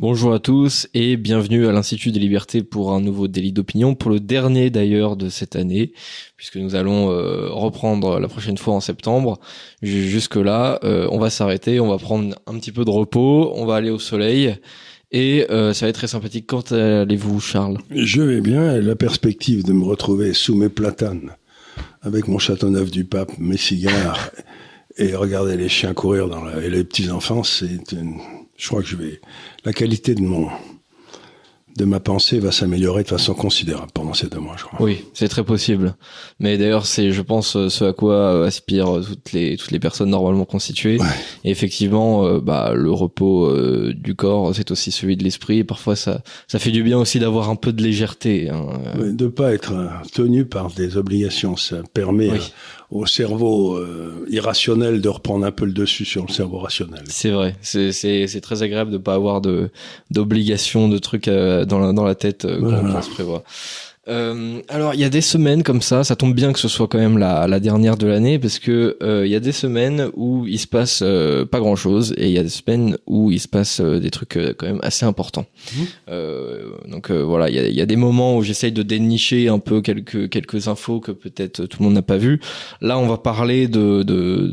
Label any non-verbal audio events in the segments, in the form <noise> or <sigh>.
Bonjour à tous et bienvenue à l'Institut des libertés pour un nouveau délit d'opinion, pour le dernier d'ailleurs de cette année, puisque nous allons euh, reprendre la prochaine fois en septembre. Jusque-là, euh, on va s'arrêter, on va prendre un petit peu de repos, on va aller au soleil. Et euh, ça va être très sympathique. Quand allez-vous, Charles? Je vais bien. La perspective de me retrouver sous mes platanes, avec mon château neuf du pape, mes cigares, et regarder les chiens courir dans la, et les petits enfants, c'est une je crois que je vais, la qualité de mon, de ma pensée va s'améliorer de façon considérable pendant ces deux mois, je crois. Oui, c'est très possible. Mais d'ailleurs, c'est, je pense, ce à quoi aspirent toutes les toutes les personnes normalement constituées. Et effectivement, euh, bah, le repos euh, du corps, c'est aussi celui de l'esprit. Et parfois, ça ça fait du bien aussi d'avoir un peu de légèreté. Hein. Oui, de pas être euh, tenu par des obligations, ça permet au cerveau euh, irrationnel de reprendre un peu le dessus sur le cerveau rationnel. C'est vrai, c'est c'est très agréable de pas avoir de d'obligations, de trucs euh, dans la dans la tête euh, qu'on se prévoit. Euh, alors il y a des semaines comme ça, ça tombe bien que ce soit quand même la, la dernière de l'année parce que euh, il y a des semaines où il se passe euh, pas grand chose et il y a des semaines où il se passe euh, des trucs quand même assez importants. Mmh. donc voilà, il y a, y a, des moments où j'essaye de dénicher un peu quelques quelques infos que peut-être tout le monde n'a pas vu. Là, on va parler de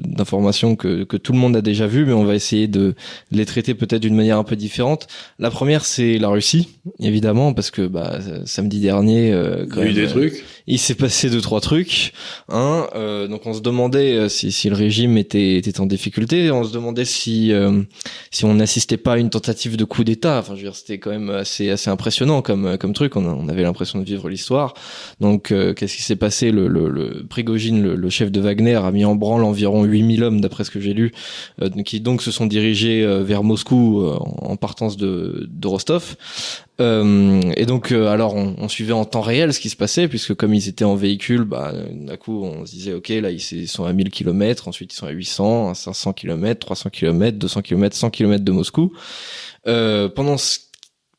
d'informations que que tout le monde a déjà vues, mais on va essayer de les traiter peut-être d'une manière un peu différente. La première, c'est la Russie, évidemment, parce que bah samedi dernier euh, il y a eu des trucs. Il s'est passé deux trois trucs. Hein, euh, donc on se demandait euh, si, si le régime était, était en difficulté. On se demandait si si on n'assistait pas à une tentative de coup d'État. Enfin, je veux dire, c'était quand même assez assez impressionnant comme comme truc. On, on avait l'impression de vivre l'histoire. Donc qu'est-ce qui s'est passé? Le, le, le Prigogine, le, chef de Wagner, a mis en branle environ 8000 hommes d'après ce que j'ai lu, qui donc se sont dirigés vers Moscou en partance de, de Rostov. Euh, et donc, euh, alors, on, suivait en temps réel ce qui se passait, puisque comme ils étaient en véhicule, bah, d'un coup, on se disait, ok, là, ils sont à 1000 km, ensuite ils sont à 800, à 500 km, 300 km, 200 km, 100 km de Moscou. Euh, pendant ce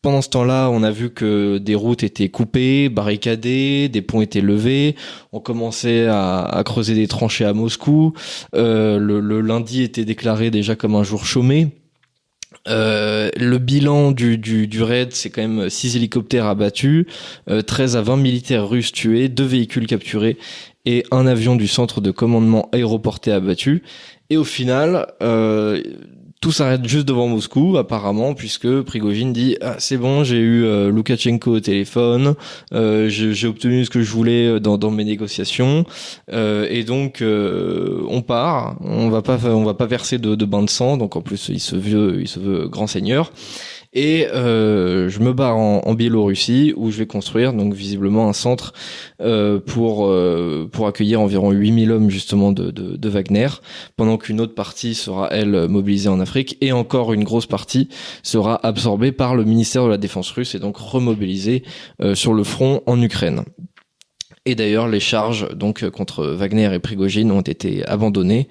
pendant ce temps-là, on a vu que des routes étaient coupées, barricadées, des ponts étaient levés. On commençait à, creuser des tranchées à Moscou. Euh, le, lundi était déclaré déjà comme un jour chômé. Euh, le bilan du, du, du raid, c'est quand même 6 hélicoptères abattus, euh, 13 à 20 militaires russes tués, 2 véhicules capturés et un avion du centre de commandement aéroporté abattu. Et au final, euh, tout s'arrête juste devant Moscou, apparemment, puisque Prigogine dit ah, c'est bon, j'ai eu euh, Loukachenko au téléphone, euh, j'ai obtenu ce que je voulais euh, dans, dans mes négociations, euh, et donc euh, on part. On va pas, on va pas verser de, de bain de sang. Donc en plus, il se veut, il se veut grand seigneur. Et euh, je me barre en, en, Biélorussie où je vais construire donc visiblement un centre euh, pour euh, pour accueillir environ 8000 hommes justement de, de, de Wagner, pendant qu'une autre partie sera elle mobilisée en Afrique et encore une grosse partie sera absorbée par le ministère de la Défense russe et donc remobilisée euh, sur le front en Ukraine. Et d'ailleurs, les charges donc contre Wagner et Prigogine ont été abandonnées.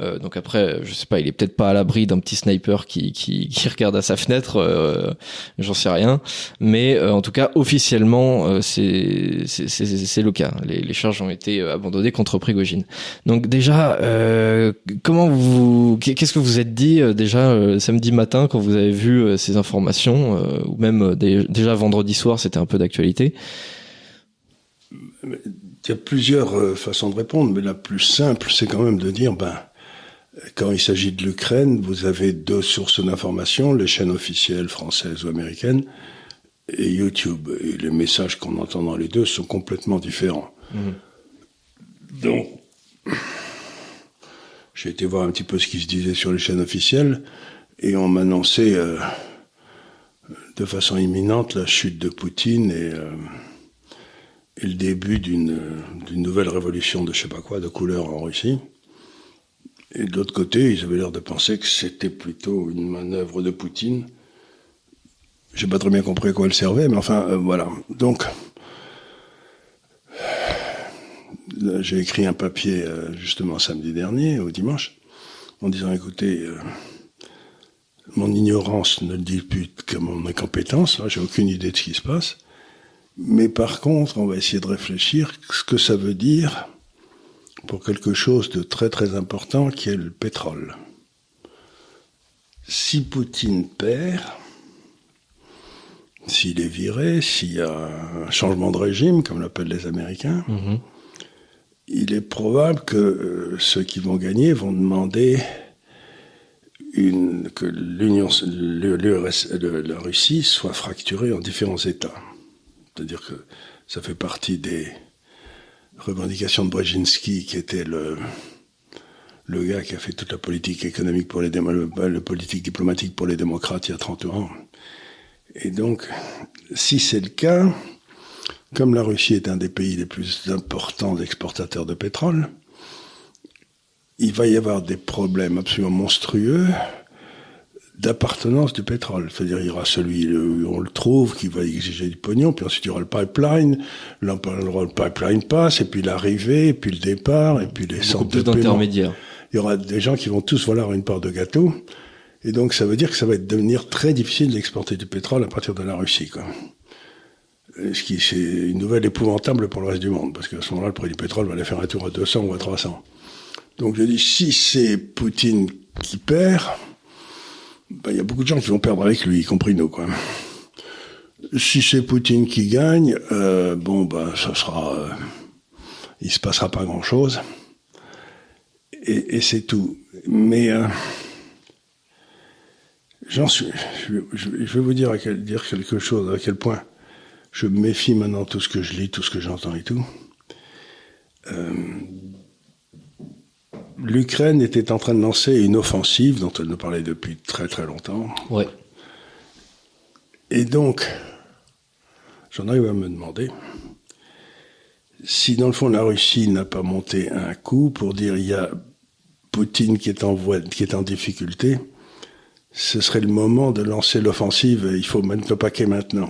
Euh, donc après, je sais pas, il est peut-être pas à l'abri d'un petit sniper qui, qui, qui, <laughs> regarde à sa fenêtre, euh, j'en sais rien. Mais euh, en tout cas, officiellement, euh, c'est c'est le cas. Les, les, charges ont été abandonnées contre Prigogine. Donc déjà, euh, comment vous, qu'est-ce que vous êtes dit déjà samedi matin quand vous avez vu ces informations, ou même déjà vendredi soir, c'était un peu d'actualité. Il y a plusieurs euh, façons de répondre, mais la plus simple, c'est quand même de dire, ben, quand il s'agit de l'Ukraine, vous avez deux sources d'information, les chaînes officielles françaises ou américaines et YouTube. Et les messages qu'on entend dans les deux sont complètement différents. Mmh. Donc, j'ai été voir un petit peu ce qui se disait sur les chaînes officielles et on m'annonçait euh, de façon imminente la chute de Poutine et euh, et le début d'une nouvelle révolution de je sais pas quoi, de couleur en Russie. Et de l'autre côté, ils avaient l'air de penser que c'était plutôt une manœuvre de Poutine. J'ai pas très bien compris à quoi elle servait, mais enfin, euh, voilà. Donc, j'ai écrit un papier euh, justement samedi dernier, au dimanche, en disant, écoutez, euh, mon ignorance ne dit plus que mon incompétence, j'ai aucune idée de ce qui se passe. Mais par contre, on va essayer de réfléchir ce que ça veut dire pour quelque chose de très très important qui est le pétrole. Si Poutine perd, s'il est viré, s'il y a un changement de régime, comme l'appellent les Américains, Mhm. il est probable que euh, ceux qui vont gagner vont demander une, que l'Union, la Russie soit fracturée en différents États. C'est-à-dire que ça fait partie des revendications de Brzezinski, qui était le, le gars qui a fait toute la politique économique pour les le politique diplomatique pour les démocrates il y a 30 ans. Et donc, si c'est le cas, comme la Russie est un des pays les plus importants exportateurs de pétrole, il va y avoir des problèmes absolument monstrueux d'appartenance du pétrole. C'est-à-dire, il y aura celui où on le trouve qui va exiger du pognon, puis ensuite il y aura le pipeline, là, le pipeline passe, et puis l'arrivée, et puis le départ, et puis les centres de d'intermédiaires. Il y aura des gens qui vont tous vouloir une part de gâteau. Et donc, ça veut dire que ça va devenir très difficile d'exporter du pétrole à partir de la Russie, quoi. Ce qui, c'est une nouvelle épouvantable pour le reste du monde, parce qu'à ce moment-là, le prix du pétrole va aller faire un tour à 200 ou à 300. Donc, je dis, si c'est Poutine qui perd, ben, il y a beaucoup de gens qui vont perdre avec lui, y compris nous, quoi. Si c'est Poutine qui gagne, euh, bon, ben, ça sera, euh, il se passera pas grand-chose et, et c'est tout. Mais euh, j'en suis. Je, vais vous dire, quelque chose à quel point je méfie maintenant tout ce que je lis, tout ce que j'entends et tout. L'Ukraine était en train de lancer une offensive dont elle nous parlait depuis très très longtemps. Ouais. Et donc, j'en arrive à me demander si dans le fond la Russie n'a pas monté un coup pour dire il y a Poutine qui est en voie, qui est en difficulté, ce serait le moment de lancer l'offensive. Il faut mettre le paquet maintenant.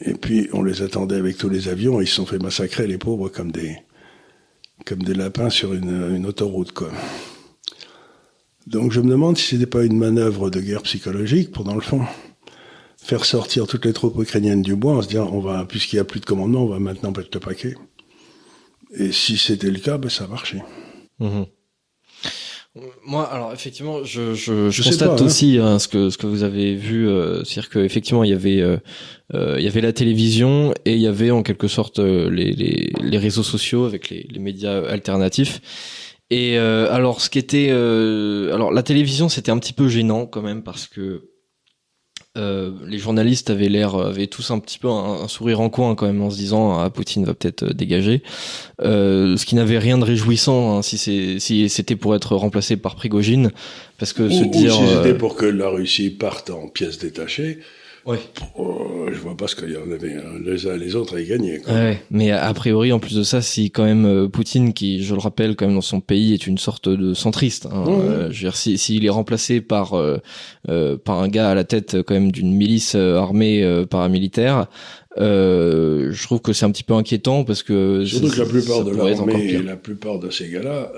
Et puis on les attendait avec tous les avions et ils se sont fait massacrer les pauvres comme des comme des lapins sur une, autoroute quoi. Donc je me demande si c'était pas une manœuvre de guerre psychologique pour dans le fond faire sortir toutes les troupes ukrainiennes du bois en se disant on va puisqu'il n'y a plus de commandement on va maintenant mettre le paquet. Et si c'était le cas, ben ça a marché. Moi, alors effectivement, je, je, je, constate pas, hein. aussi hein, ce que ce que vous avez vu, euh, c'est-à-dire qu'effectivement il y avait euh, euh, il y avait la télévision et il y avait en quelque sorte euh, les, les, les réseaux sociaux avec les, les médias alternatifs. Et euh, alors ce qui était, euh, alors la télévision c'était un petit peu gênant quand même parce que euh, les journalistes avaient l'air, avaient tous un petit peu un, un sourire en coin quand même en se disant ah Poutine va peut-être euh, dégager, euh, ce qui n'avait rien de réjouissant hein, si c'est si c'était pour être remplacé par Prigogine, parce que Ou, se ou dire si c'était euh, pour que la Russie parte en pièces détachées, ouais. euh, je vois pas ce qu'il y en avait. hein. Les uns les autres avaient gagné. quoi. Ouais, mais a priori, en plus de ça, si quand même euh, Poutine, qui, je le rappelle, quand même dans son pays, est une sorte de centriste. Hein, euh, je veux dire, si- s'il est remplacé par euh, euh, par un gars à la tête quand même d'une milice armée euh, paramilitaire, euh, je trouve que c'est un petit peu inquiétant parce que Surtout que la plupart de l'armée la plupart de ces gars-là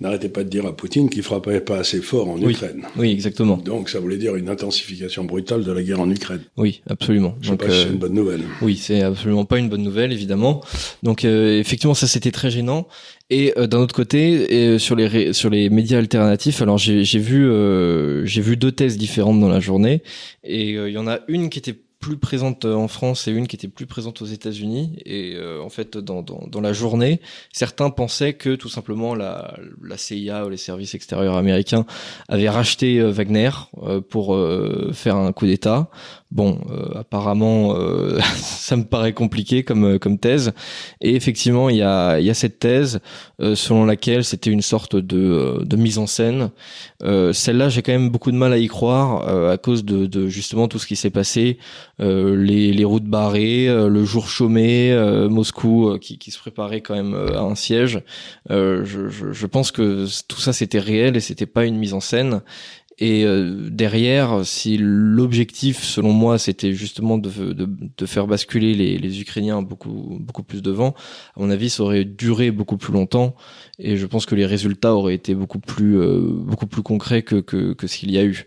n'arrêtaient pas de dire à Poutine qu'il frappait pas assez fort en Oui. Ukraine. Oui, exactement. Donc ça voulait dire une intensification brutale de la guerre en Ukraine. Oui, absolument. Je sais Donc, pas si euh, c'est une bonne nouvelle. Oui, c'est absolument pas une bonne nouvelle, évidemment. Donc euh, effectivement, ça c'était très gênant. Et euh, d'un autre côté, et, euh, sur les sur les médias alternatifs, alors j'ai j'ai vu euh, j'ai vu deux thèses différentes dans la journée, et euh, il y en a une qui était plus présente en France et une qui était plus présente aux États-Unis. Et euh, en fait, dans, dans, dans la journée, certains pensaient que tout simplement la, la CIA ou les services extérieurs américains avaient racheté euh, Wagner euh, pour euh, faire un coup d'État. Bon, euh, apparemment, euh, <laughs> ça me paraît compliqué comme euh, comme thèse. Et effectivement, il y a y a cette thèse euh, selon laquelle c'était une sorte de euh, de mise en scène. Euh, Celle-là, j'ai quand même beaucoup de mal à y croire euh, à cause de, de justement tout ce qui s'est passé, euh, les les routes barrées, euh, le jour chômé, euh, Moscou euh, qui qui se préparait quand même euh, à un siège. Euh, je, je je pense que tout ça c'était réel et c'était pas une mise en scène. Et euh, derrière, si l'objectif, selon moi, c'était justement de, de, de faire basculer les, les Ukrainiens beaucoup beaucoup plus devant, à mon avis, ça aurait duré beaucoup plus longtemps. Et je pense que les résultats auraient été beaucoup plus euh, beaucoup plus concrets que que, que ce qu'il y a eu.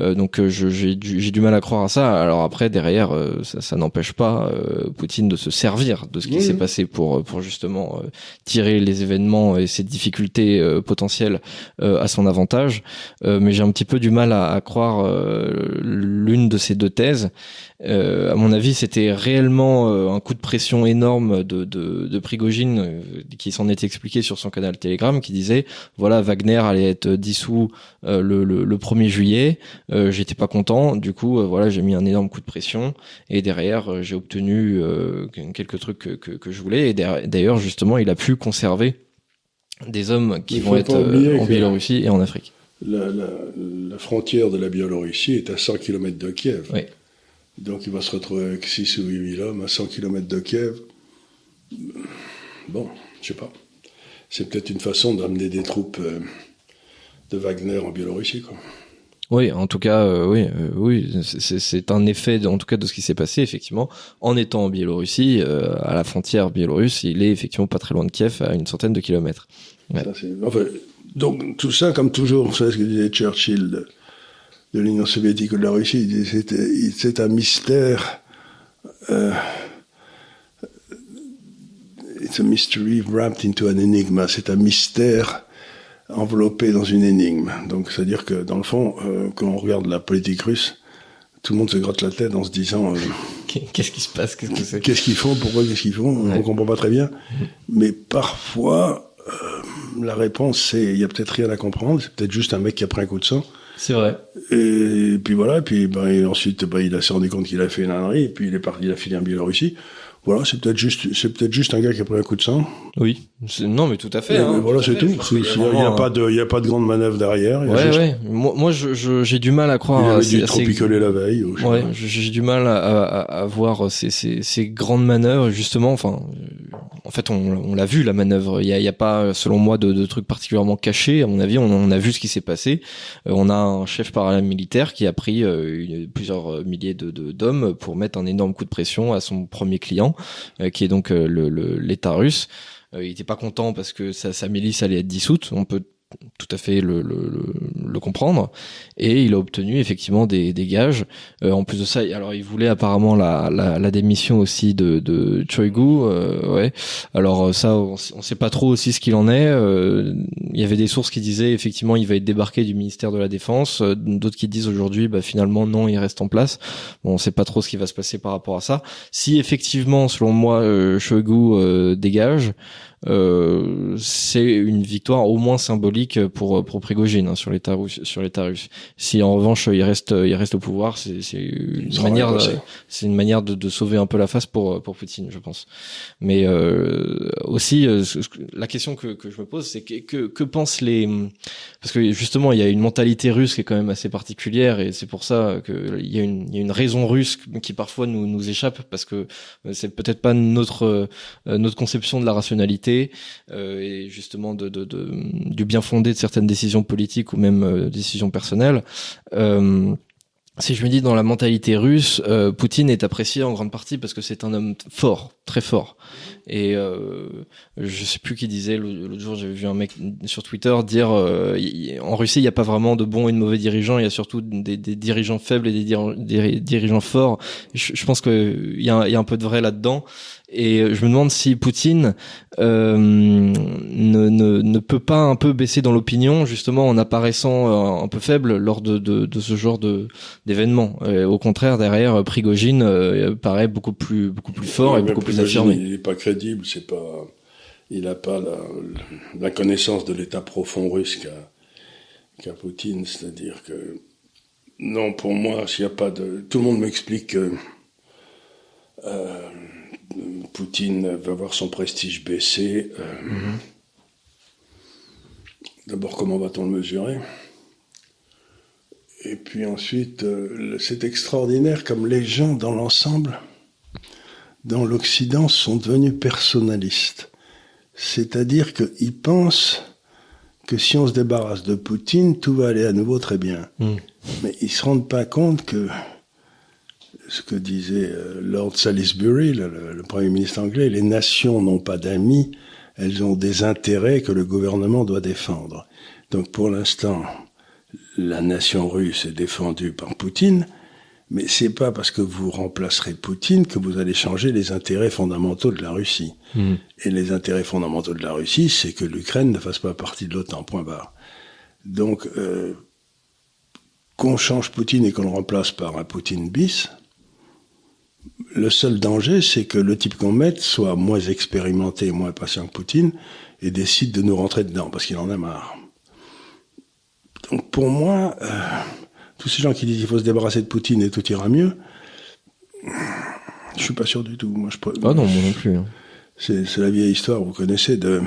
Euh, donc euh, j'ai du, j'ai du mal à croire à ça. Alors après, derrière, euh, ça, ça n'empêche pas euh, Poutine de se servir de ce qui s'est passé pour pour justement euh, tirer les événements et ces difficultés euh, potentielles euh, à son avantage. Euh, mais j'ai un petit peu peu du mal à, croire l'une de ces deux thèses. à mon avis, c'était réellement un coup de pression énorme de, de, de Prigogine qui s'en est expliqué sur son canal Telegram, qui disait voilà Wagner allait être dissous le, le, le, 1er juillet. J'étais pas content, du coup voilà j'ai mis un énorme coup de pression et derrière j'ai obtenu quelques trucs que, que, que je voulais et d'ailleurs justement il a pu conserver des hommes qui vont être euh, en Biélorussie et en Afrique. La, frontière de la Biélorussie est à 100 km de Kiev. Donc il va se retrouver avec 6 ou 8 000 hommes à 100 km de Kiev. Bon, je sais pas. C'est peut-être une façon d'amener des troupes euh, de Wagner en Biélorussie, quoi. Oui, en tout cas, euh, oui, euh, oui, c'est un effet, en tout cas, de ce qui s'est passé effectivement en étant en Biélorussie, euh, à la frontière biélorusse. Il est effectivement pas très loin de Kiev, à une centaine de kilomètres. Donc tout ça, comme toujours, vous savez ce que disait Churchill de, l'Union soviétique ou de la Russie, c'est un mystère. it's a mystery wrapped into an enigma. C'est un mystère enveloppé dans une énigme. Donc, c'est-à-dire que, dans le fond, euh, quand on regarde la politique russe, tout le monde se gratte la tête en se disant... Euh, <laughs> qu'est-ce qui se passe? Qu'est-ce que c'est? Qu'est-ce qu'ils font? Pourquoi qu'est-ce qu'ils font? On On comprend pas très bien. Mais parfois, euh, la réponse, c'est il y a peut-être rien à comprendre. C'est peut-être juste un mec qui a pris un coup de sang. C'est vrai. Et, puis voilà. Et puis ben, ensuite, ben, il s'est rendu compte qu'il a fait une ânerie. Et puis il est parti, il a fini en Biélorussie. Voilà, c'est peut-être juste, c'est peut-être juste un gars qui a pris un coup de sang. Oui, non, mais tout à fait. Hein, voilà, c'est tout. Il n'y a, pas de, il y a pas de grande manœuvre derrière. Ouais, ouais. Moi, moi, j'ai du mal à croire. Il avait dû trop picoler la veille. Ouais, j'ai du mal à, à, à voir ces, ces, ces, grandes manœuvres. Justement, enfin, en fait, on, on l'a vu la manœuvre. Il y a, y a pas, selon moi, de, de, trucs particulièrement cachés. À mon avis, on, on a vu ce qui s'est passé. Euh, on a un chef paramilitaire qui a pris euh, plusieurs milliers de d'hommes pour mettre un énorme coup de pression à son premier client, euh, qui est donc l'État russe. il n'était pas content parce que sa, sa milice allait être dissoute. On peut tout à fait le, le, le, comprendre. Et il a obtenu effectivement des, des gages. Euh, en plus de ça alors il voulait apparemment la, la, la démission aussi de, de euh, ouais. Alors euh, ça on, sait pas trop aussi ce qu'il en est. Euh, il y avait des sources qui disaient effectivement il va être débarqué du ministère de la défense. D'autres qui disent aujourd'hui bah finalement non il reste en place. Bon on sait pas trop ce qui va se passer par rapport à ça. Si effectivement selon moi euh, Choigu dégage euh, c'est une victoire au moins symbolique pour pour Prigogine hein, sur l'État russe. Sur l'État russe. Si en revanche il reste il reste au pouvoir, c'est c'est une manière c'est une manière de, de, sauver un peu la face pour pour Poutine, je pense. Mais euh, aussi euh, la question que que je me pose, c'est que, que que pensent les parce que justement il y a une mentalité russe qui est quand même assez particulière et c'est pour ça que il y a une il y a une raison russe qui parfois nous nous échappe parce que c'est peut-être pas notre notre conception de la rationalité euh, et justement du bien fondé de certaines décisions politiques ou même euh, décisions personnelles. Euh, si je me dis dans la mentalité russe, Poutine est apprécié en grande partie parce que c'est un homme fort, très fort. Et euh, je sais plus qui disait l'autre jour, j'avais vu un mec sur Twitter dire en Russie il n'y a pas vraiment de bons et de mauvais dirigeants, il y a surtout des, dirigeants faibles et des, dirigeants forts. Je, pense qu'il y, a un peu de vrai là-dedans. Et je me demande si Poutine euh, ne, ne, ne, peut pas un peu baisser dans l'opinion, justement en apparaissant euh, un peu faible lors de, de, de ce genre de d'événements. Au contraire, derrière, Prigogine euh, paraît beaucoup plus beaucoup plus fort et beaucoup plus affirmé. Il n'est pas crédible, c'est pas, il n'a pas la, la, connaissance de l'état profond russe qu'a qu'a Poutine, c'est-à-dire que non, pour moi, s'il n'y a pas de, tout le monde m'explique que euh, Poutine va voir son prestige baisser. Euh, mhm. D'abord, comment va-t-on le mesurer? Et puis ensuite, euh, c'est extraordinaire comme les gens dans l'ensemble, dans l'Occident, sont devenus personnalistes. C'est-à-dire qu'ils pensent que si on se débarrasse de Poutine, tout va aller à nouveau très bien. Mhm. Mais ils se rendent pas compte que ce que disait euh, Lord Salisbury, le, Premier ministre anglais, les nations n'ont pas d'amis, elles ont des intérêts que le gouvernement doit défendre. Donc pour l'instant, la nation russe est défendue par Poutine, mais c'est pas parce que vous remplacerez Poutine que vous allez changer les intérêts fondamentaux de la Russie. Hmm. Et les intérêts fondamentaux de la Russie, c'est que l'Ukraine ne fasse pas partie de l'OTAN, point barre. Donc, euh, qu'on change Poutine et qu'on le remplace par un Poutine bis, le seul danger, c'est que le type qu'on mette soit moins expérimenté et moins patient que Poutine et décide de nous rentrer dedans parce qu'il en a marre. Donc pour moi, euh, tous ces gens qui disent qu'il faut se débarrasser de Poutine et tout ira mieux, je suis pas sûr du tout. Moi, je ah non, moi non plus. Hein. C'est la vieille histoire, vous connaissez, de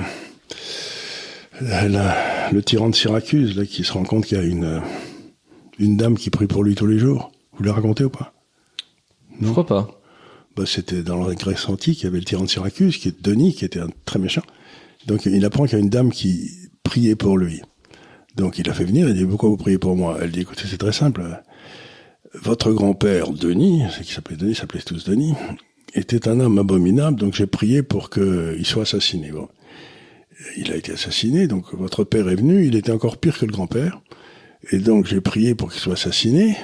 le tyran de Syracuse, là, qui se rend compte qu'il y a une, une dame qui prie pour lui tous les jours. Vous l'avez raconté ou pas? Non. Je crois pas. Bah, c'était dans la Grèce antique, il y avait le tyran de Syracuse, qui est Denis, qui était un très méchant. Donc il apprend qu'il y a une dame qui priait pour lui. Donc il a fait venir, il dit pourquoi vous priez pour moi? Elle dit écoutez c'est très simple. Votre grand-père Denis, qui s'appelait Denis, s'appelait tous Denis, était un homme abominable, donc j'ai prié pour qu'il soit assassiné. Bon. Il a été assassiné, donc votre père est venu, il était encore pire que le grand-père, et donc j'ai prié pour qu'il soit assassiné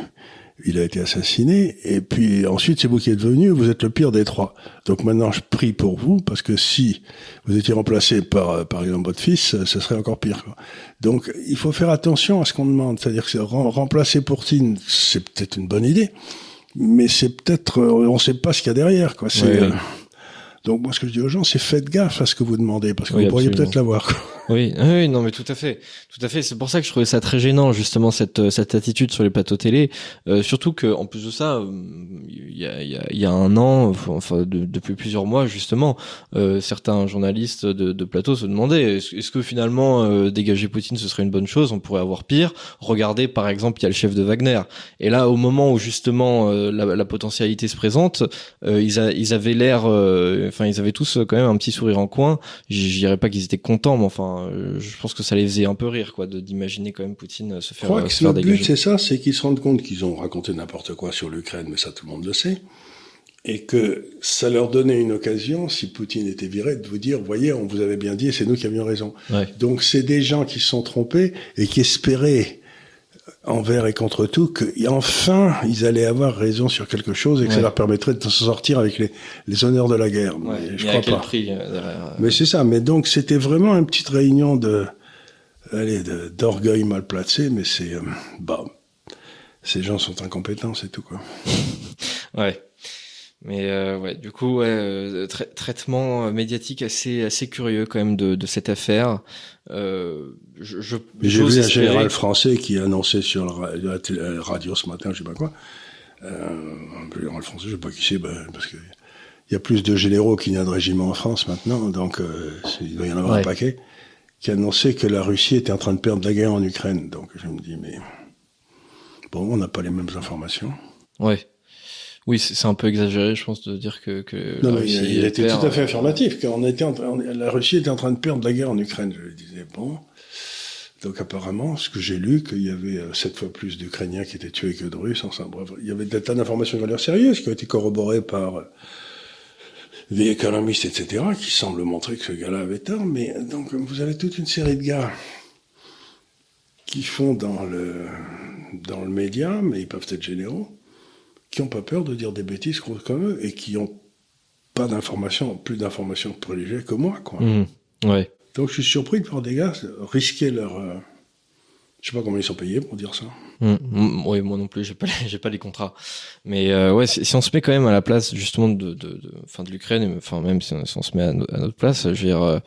il a été assassiné, et puis ensuite c'est vous qui êtes venu, vous êtes le pire des trois. Donc maintenant je prie pour vous, parce que si vous étiez remplacé par, euh, par exemple, votre fils, ce serait encore pire. Donc il faut faire attention à ce qu'on demande, c'est-à-dire que remplacer Poutine, c'est peut-être une bonne idée, mais c'est peut-être, euh, on ne sait pas ce qu'il y a derrière. Quoi. Euh, donc moi ce que je dis aux gens, c'est faites gaffe à ce que vous demandez, parce que vous pourriez peut-être l'avoir. Oui, oui, non, mais tout à fait, tout à fait. C'est pour ça que je trouvais ça très gênant justement cette euh, cette attitude sur les plateaux télé. Euh, surtout que en plus de ça, euh, il y a, y, a, y a un an, enfin depuis plusieurs mois justement, euh, certains journalistes de, de plateau se demandaient est-ce que finalement euh, dégager Poutine ce serait une bonne chose? On pourrait avoir pire. Regardez par exemple, il y a le chef de Wagner. Et là, au moment où justement la, la, potentialité se présente, ils, ils avaient l'air, enfin ils avaient tous quand même un petit sourire en coin. Je dirais pas qu'ils étaient contents, mais enfin euh, je pense que ça les faisait un peu rire, quoi, d'imaginer quand même Poutine se faire. Je crois que le but c'est ça, c'est qu'ils se rendent compte qu'ils ont raconté n'importe quoi sur l'Ukraine, mais ça tout le monde le sait, et que ça leur donnait une occasion, si Poutine était viré, de vous dire, voyez, on vous avait bien dit, c'est nous qui avions raison. Donc c'est des gens qui se sont trompés et qui espéraient envers et contre tout, que enfin ils allaient avoir raison sur quelque chose et que ça leur permettrait de s'en sortir avec les, les honneurs de la guerre. mais je crois pas. Prix, euh, euh, Mais c'est ça. Mais donc c'était vraiment une petite réunion de, allez, d'orgueil mal placé. Mais c'est, euh, bah, ces gens sont incompétents, c'est tout quoi. <laughs> ouais. Mais euh, ouais, du coup, ouais, euh, traitement médiatique assez assez curieux quand même de, de cette affaire. Euh, je, je j'ai vu un général français qui annonçait sur la radio ce matin, je sais pas quoi. Euh, un général français, je sais pas qui c'est, ben, parce que il y a plus de généraux qu'il n'y a de régiments en France maintenant, donc euh, il doit y en avoir un paquet, qui annonçait que la Russie était en train de perdre la guerre en Ukraine. Donc je me dis, mais bon, on n'a pas les mêmes informations. Ouais. Oui, c'est un peu exagéré, je pense, de dire que. que non, mais il, était tout à fait affirmatif. Qu'on était en, la Russie était en train de perdre la guerre en Ukraine. Je lui disais bon. Donc apparemment, ce que j'ai lu, qu'il y avait euh, sept fois plus d'Ukrainiens qui étaient tués que de Russes. Enfin bref, il y avait des tas d'informations de valeur sérieuse qui ont été corroborées par euh, des économistes, etc., qui semblent montrer que ce gars-là avait tort. Mais donc vous avez toute une série de gars qui font dans le dans le média, mais ils peuvent être généraux qui n'ont pas peur de dire des bêtises comme eux et qui n'ont pas d'informations, plus d'informations privilégiées que moi, quoi. Mmh. ouais. Donc je suis surpris de voir des gars risquer leur. Euh, je sais pas comment ils sont payés pour dire ça. Mmh. Mmh. Oui, moi non plus, j'ai pas, <laughs> j'ai pas les contrats. Mais euh, ouais, si, on se met quand même à la place justement de, de, de, fin de l'Ukraine, enfin même si on, se met à, notre place, je veux dire. Euh,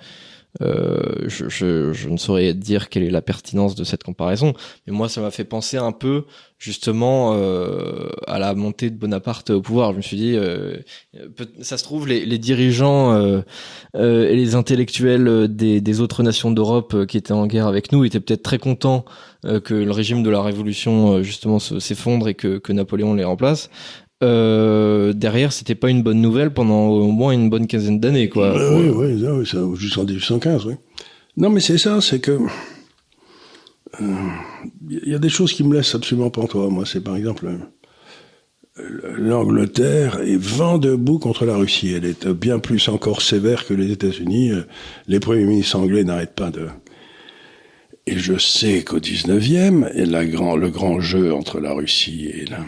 euh, je, je, je, ne saurais dire quelle est la pertinence de cette comparaison, mais moi ça m'a fait penser un peu justement euh, à la montée de Bonaparte au pouvoir. Je me suis dit, euh, ça se trouve les, dirigeants euh, euh, et les intellectuels des, autres nations d'Europe qui étaient en guerre avec nous étaient peut-être très contents que le régime de la Révolution justement s'effondre et que Napoléon les remplace euh, derrière, c'était pas une bonne nouvelle pendant au moins une bonne quinzaine d'années, quoi. oui, oui, oui, ça, jusqu'en 1815, oui. Non, mais c'est ça, c'est que il euh, y a des choses qui me laissent absolument pantois. Moi, c'est par exemple euh, l'Angleterre est vent debout contre la Russie. Elle est bien plus encore sévère que les États-Unis. Les premiers ministres anglais n'arrêtent pas de. Et je sais qu'au 19e, et la grand, le grand jeu entre la Russie et la,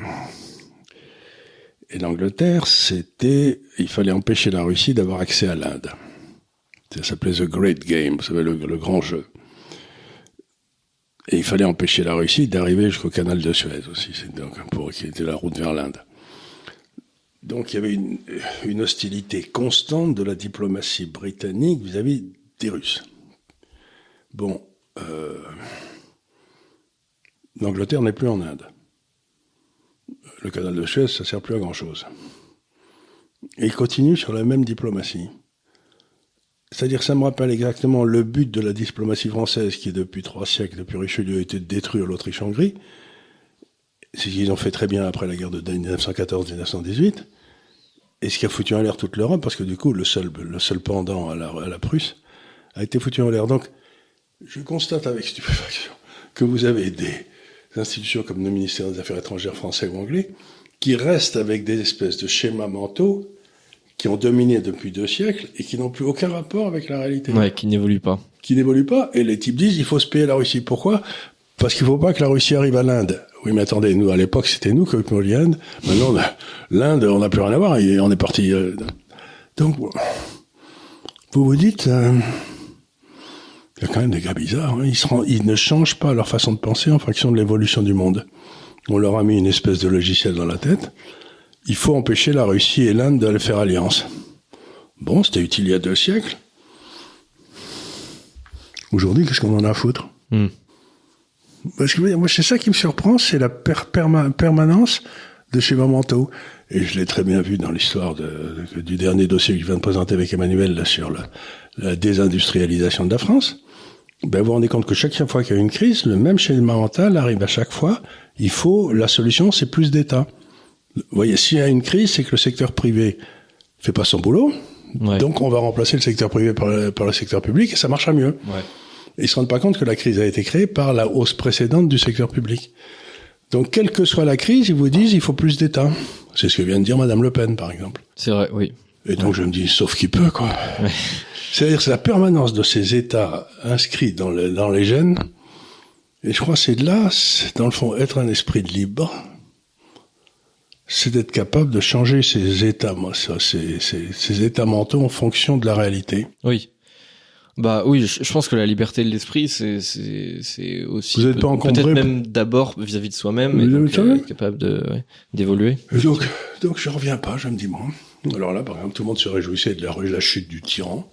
et l'Angleterre, c'était, il fallait empêcher la Russie d'avoir accès à l'Inde. Ça s'appelait The Great Game, vous savez, le, grand jeu. Et il fallait empêcher la Russie d'arriver jusqu'au canal de Suez aussi, donc pour qui était la route vers l'Inde. Donc il y avait une, hostilité constante de la diplomatie britannique vis-à-vis des Russes. Bon, euh, l'Angleterre n'est plus en Inde. Le canal de Suez, ça sert plus à grand chose. Et il continue sur la même diplomatie. C'est-à-dire, ça me rappelle exactement le but de la diplomatie française, qui depuis trois siècles, depuis Richelieu, était de détruire l'Autriche-Hongrie. C'est ce qu'ils ont fait très bien après la guerre de 1914-1918. Et ce qui a foutu en l'air toute l'Europe, parce que du coup, le seul, le seul pendant à la, à la Prusse a été foutu en l'air. Donc, je constate avec stupéfaction que vous avez des institutions comme le ministère des Affaires étrangères français ou anglais qui restent avec des espèces de schémas mentaux qui ont dominé depuis deux siècles et qui n'ont plus aucun rapport avec la réalité. Ouais, qui n'évoluent pas. Qui n'évoluent pas. Et les types disent il faut se payer la Russie. Pourquoi? Parce qu'il ne faut pas que la Russie arrive à l'Inde. Oui, mais attendez, nous à l'époque c'était nous qui occupions l'Inde. Maintenant l'Inde, on n'a plus rien à voir. Et on est parti. Euh, donc vous vous dites. Euh, il y a quand même des gars bizarres. Hein. Ils, se ils ne changent pas leur façon de penser en fonction de l'évolution du monde. On leur a mis une espèce de logiciel dans la tête il faut empêcher la Russie et l'Inde d'aller faire alliance. Bon, c'était utile il y a deux siècles. Aujourd'hui, qu'est-ce qu'on en a à foutre? Hmm. Parce que moi, c'est ça qui me surprend, c'est la permanence de schémas mentaux. Et je l'ai très bien vu dans l'histoire du dernier dossier que je viens de présenter avec Emmanuel là, sur la, désindustrialisation de la France. Ben, vous vous rendez compte que chaque fois qu'il y a une crise, le même schéma mental arrive à chaque fois. Il faut, la solution, c'est plus d'État. Vous voyez, s'il y a une crise, c'est que le secteur privé fait pas son boulot. Donc, on va remplacer le secteur privé par le, secteur public et ça marchera mieux. Ouais. Et ils se rendent pas compte que la crise a été créée par la hausse précédente du secteur public. Donc, quelle que soit la crise, ils vous disent il faut plus d'État. C'est ce que vient de dire Madame Le Pen, par exemple. C'est vrai, oui. Et donc, je me dis, sauf qui peut, quoi. C'est-à-dire, c'est la permanence de ces États inscrits dans, dans les gènes. Et je crois que c'est de là, dans le fond, être un esprit libre, c'est d'être capable de changer ses états, moi, ça, ses, états mentaux en fonction de la réalité. Oui. Bah oui, je, pense que la liberté de l'esprit, c'est c'est aussi vous êtes pas peut-être même d'abord vis-à-vis de soi-même et donc, euh, capable de d'évoluer. donc donc je reviens pas, je me dis bon. Alors là, par exemple, tout le monde se réjouissait de la, de la chute du tyran.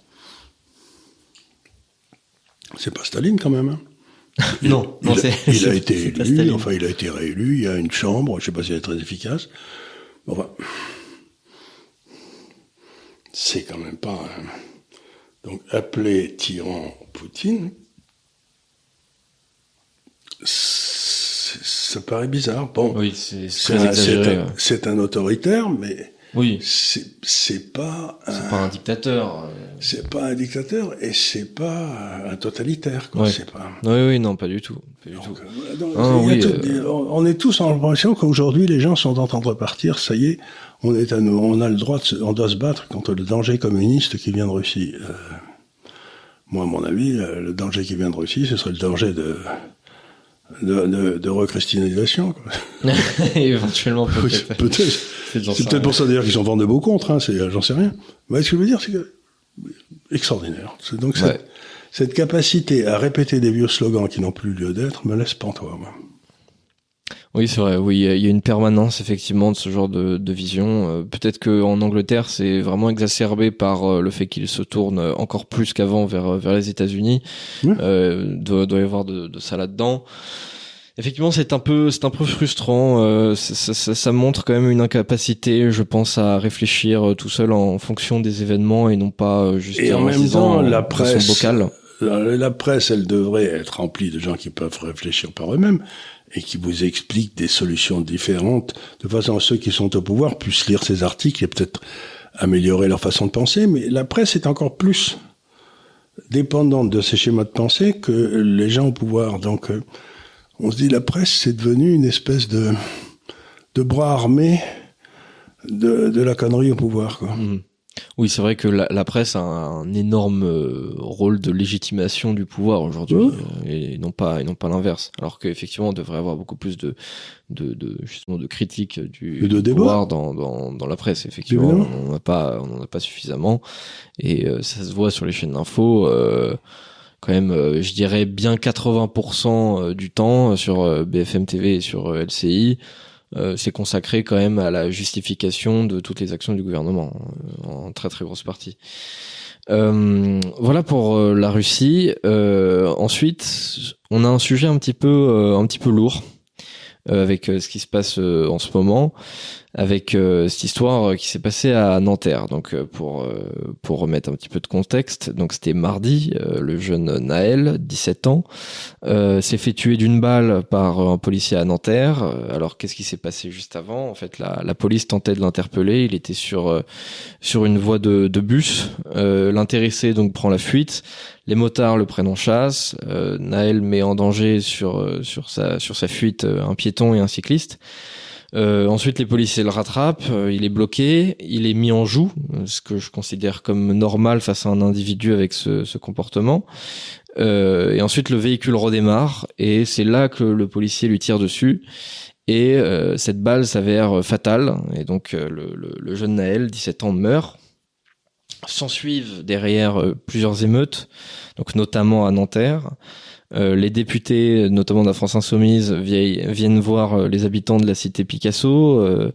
C'est pas Staline quand même. Hein. <laughs> non, il, a, été élu, enfin il a été réélu, il y a une chambre, je sais pas si elle est très efficace. Enfin, c'est quand même pas... Donc appeler tyran Poutine, ça paraît bizarre. Bon, oui, c'est un, autoritaire, mais oui. C'est pas. C'est pas un dictateur. C'est pas un dictateur et c'est pas un totalitaire. Quoi. C'est pas. Oui, oui, non, pas du tout. On est tous en l'impression qu'aujourd'hui les gens sont en train de repartir. Ça y est, on est à nous, on a le droit, de on doit se battre contre le danger communiste qui vient de Russie. Euh, moi, à mon avis, euh, le danger qui vient de Russie, ce serait le danger de de, de, de recristianisation. <laughs> Éventuellement, peut-être. peut-être. <laughs> C'est peut-être pour ça d'ailleurs qu'ils s'en vendent de beaux contre, hein, j'en sais rien. Mais ce que je veux dire, c'est que extraordinaire. Donc cette, cette, capacité à répéter des vieux slogans qui n'ont plus lieu d'être me laisse pantois. Moi. Oui, c'est vrai. Oui, il y a une permanence effectivement de ce genre de, de vision. Euh, peut-être que en Angleterre, c'est vraiment exacerbé par euh, le fait qu'il se tourne encore plus qu'avant vers vers les États-Unis. Euh, doit, doit y avoir de, de ça là-dedans. Effectivement, c'est un peu, c'est un peu frustrant. Euh, ça, ça, ça, montre quand même une incapacité, je pense, à réfléchir euh, tout seul en fonction des événements et non pas euh, juste et en, même temps la presse. La, presse, elle devrait être remplie de gens qui peuvent réfléchir par eux-mêmes et qui vous expliquent des solutions différentes, de façon à ceux qui sont au pouvoir puissent lire ces articles et peut-être améliorer leur façon de penser. Mais la presse est encore plus dépendante de ces schémas de pensée que les gens au pouvoir. Donc on se dit la presse c'est devenu une espèce de de bras armé de, de la connerie au pouvoir quoi. Mmh. Oui, c'est vrai que la, la, presse a un, énorme euh, rôle de légitimation du pouvoir aujourd'hui, euh, et non pas et non pas l'inverse. Alors qu'effectivement, on devrait avoir beaucoup plus de, de, de justement de critiques du, de pouvoir dans, dans, dans, la presse. Effectivement, on n'en a pas on en a pas suffisamment, et euh, ça se voit sur les chaînes d'infos quand même, je dirais bien 80% du temps sur BFM TV et sur LCI, c'est consacré quand même à la justification de toutes les actions du gouvernement, en très très grosse partie. Euh, voilà pour la Russie. Euh, ensuite, on a un sujet un petit peu, un petit peu lourd avec ce qui se passe en ce moment avec euh, cette histoire euh, qui s'est passée à Nanterre. Donc euh, pour pour remettre un petit peu de contexte, donc c'était mardi, le jeune Naël, 17 ans, s'est fait tuer d'une balle par un policier à Nanterre. Alors qu'est-ce qui s'est passé juste avant? En fait, la, la police tentait de l'interpeller. Il était sur sur une voie de, de bus. L'intéressé donc prend la fuite. Les motards le prennent en chasse. Naël met en danger sur sur sa sur sa fuite un piéton et un cycliste. Euh, ensuite, les policiers le rattrapent, euh, il est bloqué, il est mis en joue, ce que je considère comme normal face à un individu avec ce, comportement. Euh, et ensuite, le véhicule redémarre, et c'est là que le policier lui tire dessus. Et euh, cette balle s'avère fatale, et donc le, le, le, jeune Naël, 17 ans, meurt. S'ensuivent derrière plusieurs émeutes, donc notamment à Nanterre. Euh, les députés, notamment de la France Insoumise, viennent voir euh, les habitants de la cité Picasso, euh,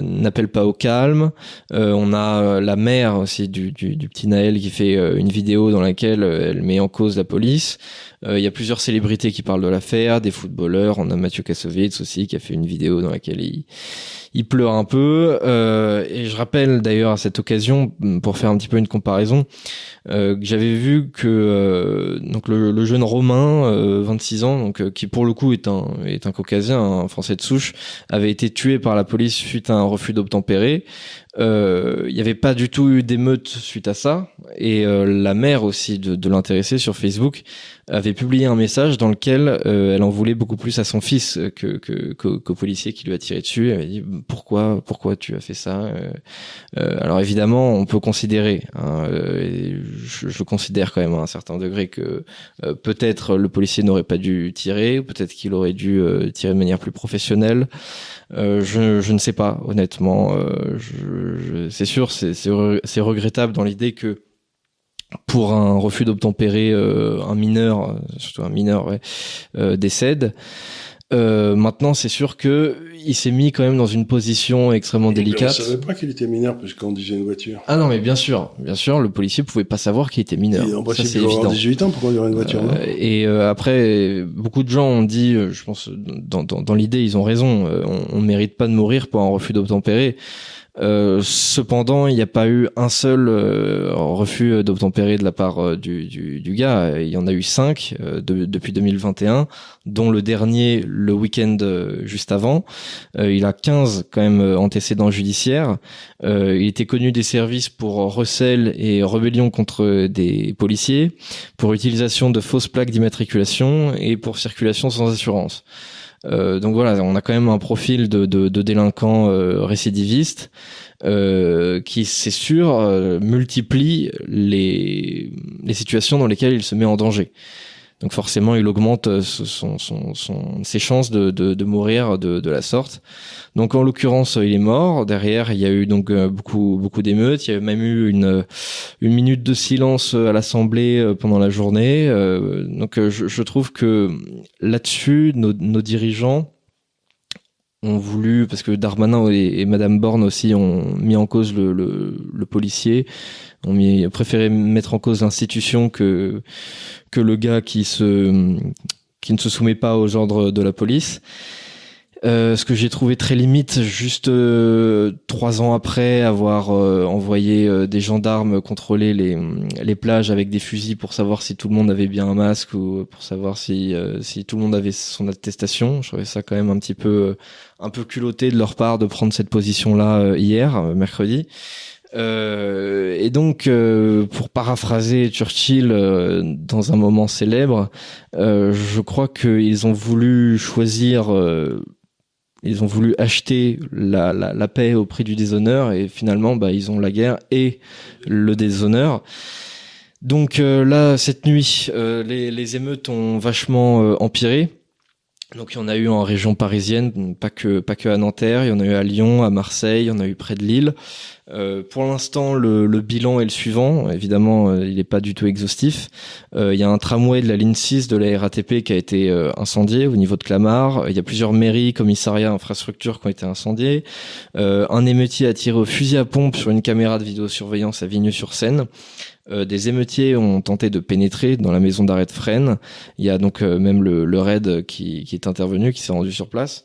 n'appellent pas au calme. on a la mère aussi du, du, petit Naël qui fait une vidéo dans laquelle elle met en cause la police. Il y a plusieurs célébrités qui parlent de l'affaire, des footballeurs. On a Mathieu Kassovitz aussi qui a fait une vidéo dans laquelle il, pleure un peu. et je rappelle d'ailleurs à cette occasion, pour faire un petit peu une comparaison, euh, j'avais vu que euh, donc le, le, jeune Romain, 26 euh, ans, donc qui pour le coup est un est un caucasien, un français de souche, avait été tué par la police suite à un refus d'obtempérer. Il n'y avait pas du tout eu d'émeute suite à ça, et la mère aussi de, de l'intéressé sur Facebook avait publié un message dans lequel euh, elle en voulait beaucoup plus à son fils que qu'au policier qui lui a tiré dessus. Elle avait dit pourquoi pourquoi tu as fait ça euh, euh, Alors évidemment, on peut considérer, hein, je, je, considère quand même à un certain degré que peut-être le policier n'aurait pas dû tirer, peut-être qu'il aurait dû tirer de manière plus professionnelle. Euh, je, je, ne sais pas, honnêtement. Euh, c'est sûr, c'est regrettable dans l'idée que pour un refus d'obtempérer, euh, un mineur, euh, surtout un mineur, ouais, euh, décède. Euh, maintenant, c'est sûr que il s'est mis quand même dans une position extrêmement délicate. On savait pas qu'il était mineur puisqu'on conduisait une voiture. Ah non, mais bien sûr, bien sûr, le policier pouvait pas savoir qu'il était mineur. Il ça c'est évident. 18 ans pour conduire une voiture. non? Et après, beaucoup de gens ont dit, je pense, dans, dans, dans l'idée, ils ont raison. on, on mérite pas de mourir pour un refus d'obtempérer. Euh, cependant, il n'y a pas eu un seul euh, refus d'obtempérer de la part euh, du, gars. Il y en a eu cinq depuis 2021, dont le dernier le week-end juste avant. il a 15 quand même antécédents judiciaires. il était connu des services pour recel et rébellion contre des policiers, pour utilisation de fausses plaques d'immatriculation et pour circulation sans assurance. Euh, donc voilà, on a quand même un profil de, de, de délinquant euh, récidiviste euh, qui, c'est sûr, multiplie les situations dans lesquelles il se met en danger. Donc forcément, il augmente euh, son, son, son, ses chances de, de, de mourir de, de, la sorte. Donc en l'occurrence, il est mort. Derrière, il y a eu donc euh, beaucoup beaucoup d'émeutes. Il y a même eu une une minute de silence à l'Assemblée euh, pendant la journée. Donc je, je trouve que là-dessus, nos, nos dirigeants ont voulu, parce que Darmanin et, Madame Borne aussi ont mis en cause le, le, le policier, ont préféré mettre en cause l'institution que que le gars qui se qui ne se soumet pas aux ordres de la police. Euh, ce que j'ai trouvé très limite, juste euh, trois ans après avoir euh, envoyé euh, des gendarmes contrôler les, les plages avec des fusils pour savoir si tout le monde avait bien un masque ou pour savoir si si tout le monde avait son attestation. Je trouvais ça quand même un petit peu un peu culotté de leur part de prendre cette position là hier mercredi. Euh, et donc, euh, pour paraphraser Churchill euh, dans un moment célèbre, je crois qu'ils ont voulu choisir, ils ont voulu acheter la, la, paix au prix du déshonneur, et finalement, bah, ils ont la guerre et le déshonneur. Donc là, cette nuit, les, les, émeutes ont vachement empiré. Donc il y en a eu en région parisienne, pas que pas que à Nanterre, il y en a eu à Lyon, à Marseille, il y en a eu près de Lille. Euh, pour l'instant, le, le, bilan est le suivant. Évidemment, euh, il n'est pas du tout exhaustif. Euh, il y a un tramway de la ligne 6 de la RATP qui a été euh, incendié au niveau de Clamart. Il y a plusieurs mairies, commissariats, infrastructures qui ont été incendiés. un émeutier a tiré au fusil à pompe sur une caméra de vidéosurveillance à Vigneux-sur-Seine. Euh, des émeutiers ont tenté de pénétrer dans la maison d'arrêt de Fresnes. Il y a donc euh, même le, raid qui, qui, est intervenu, qui s'est rendu sur place.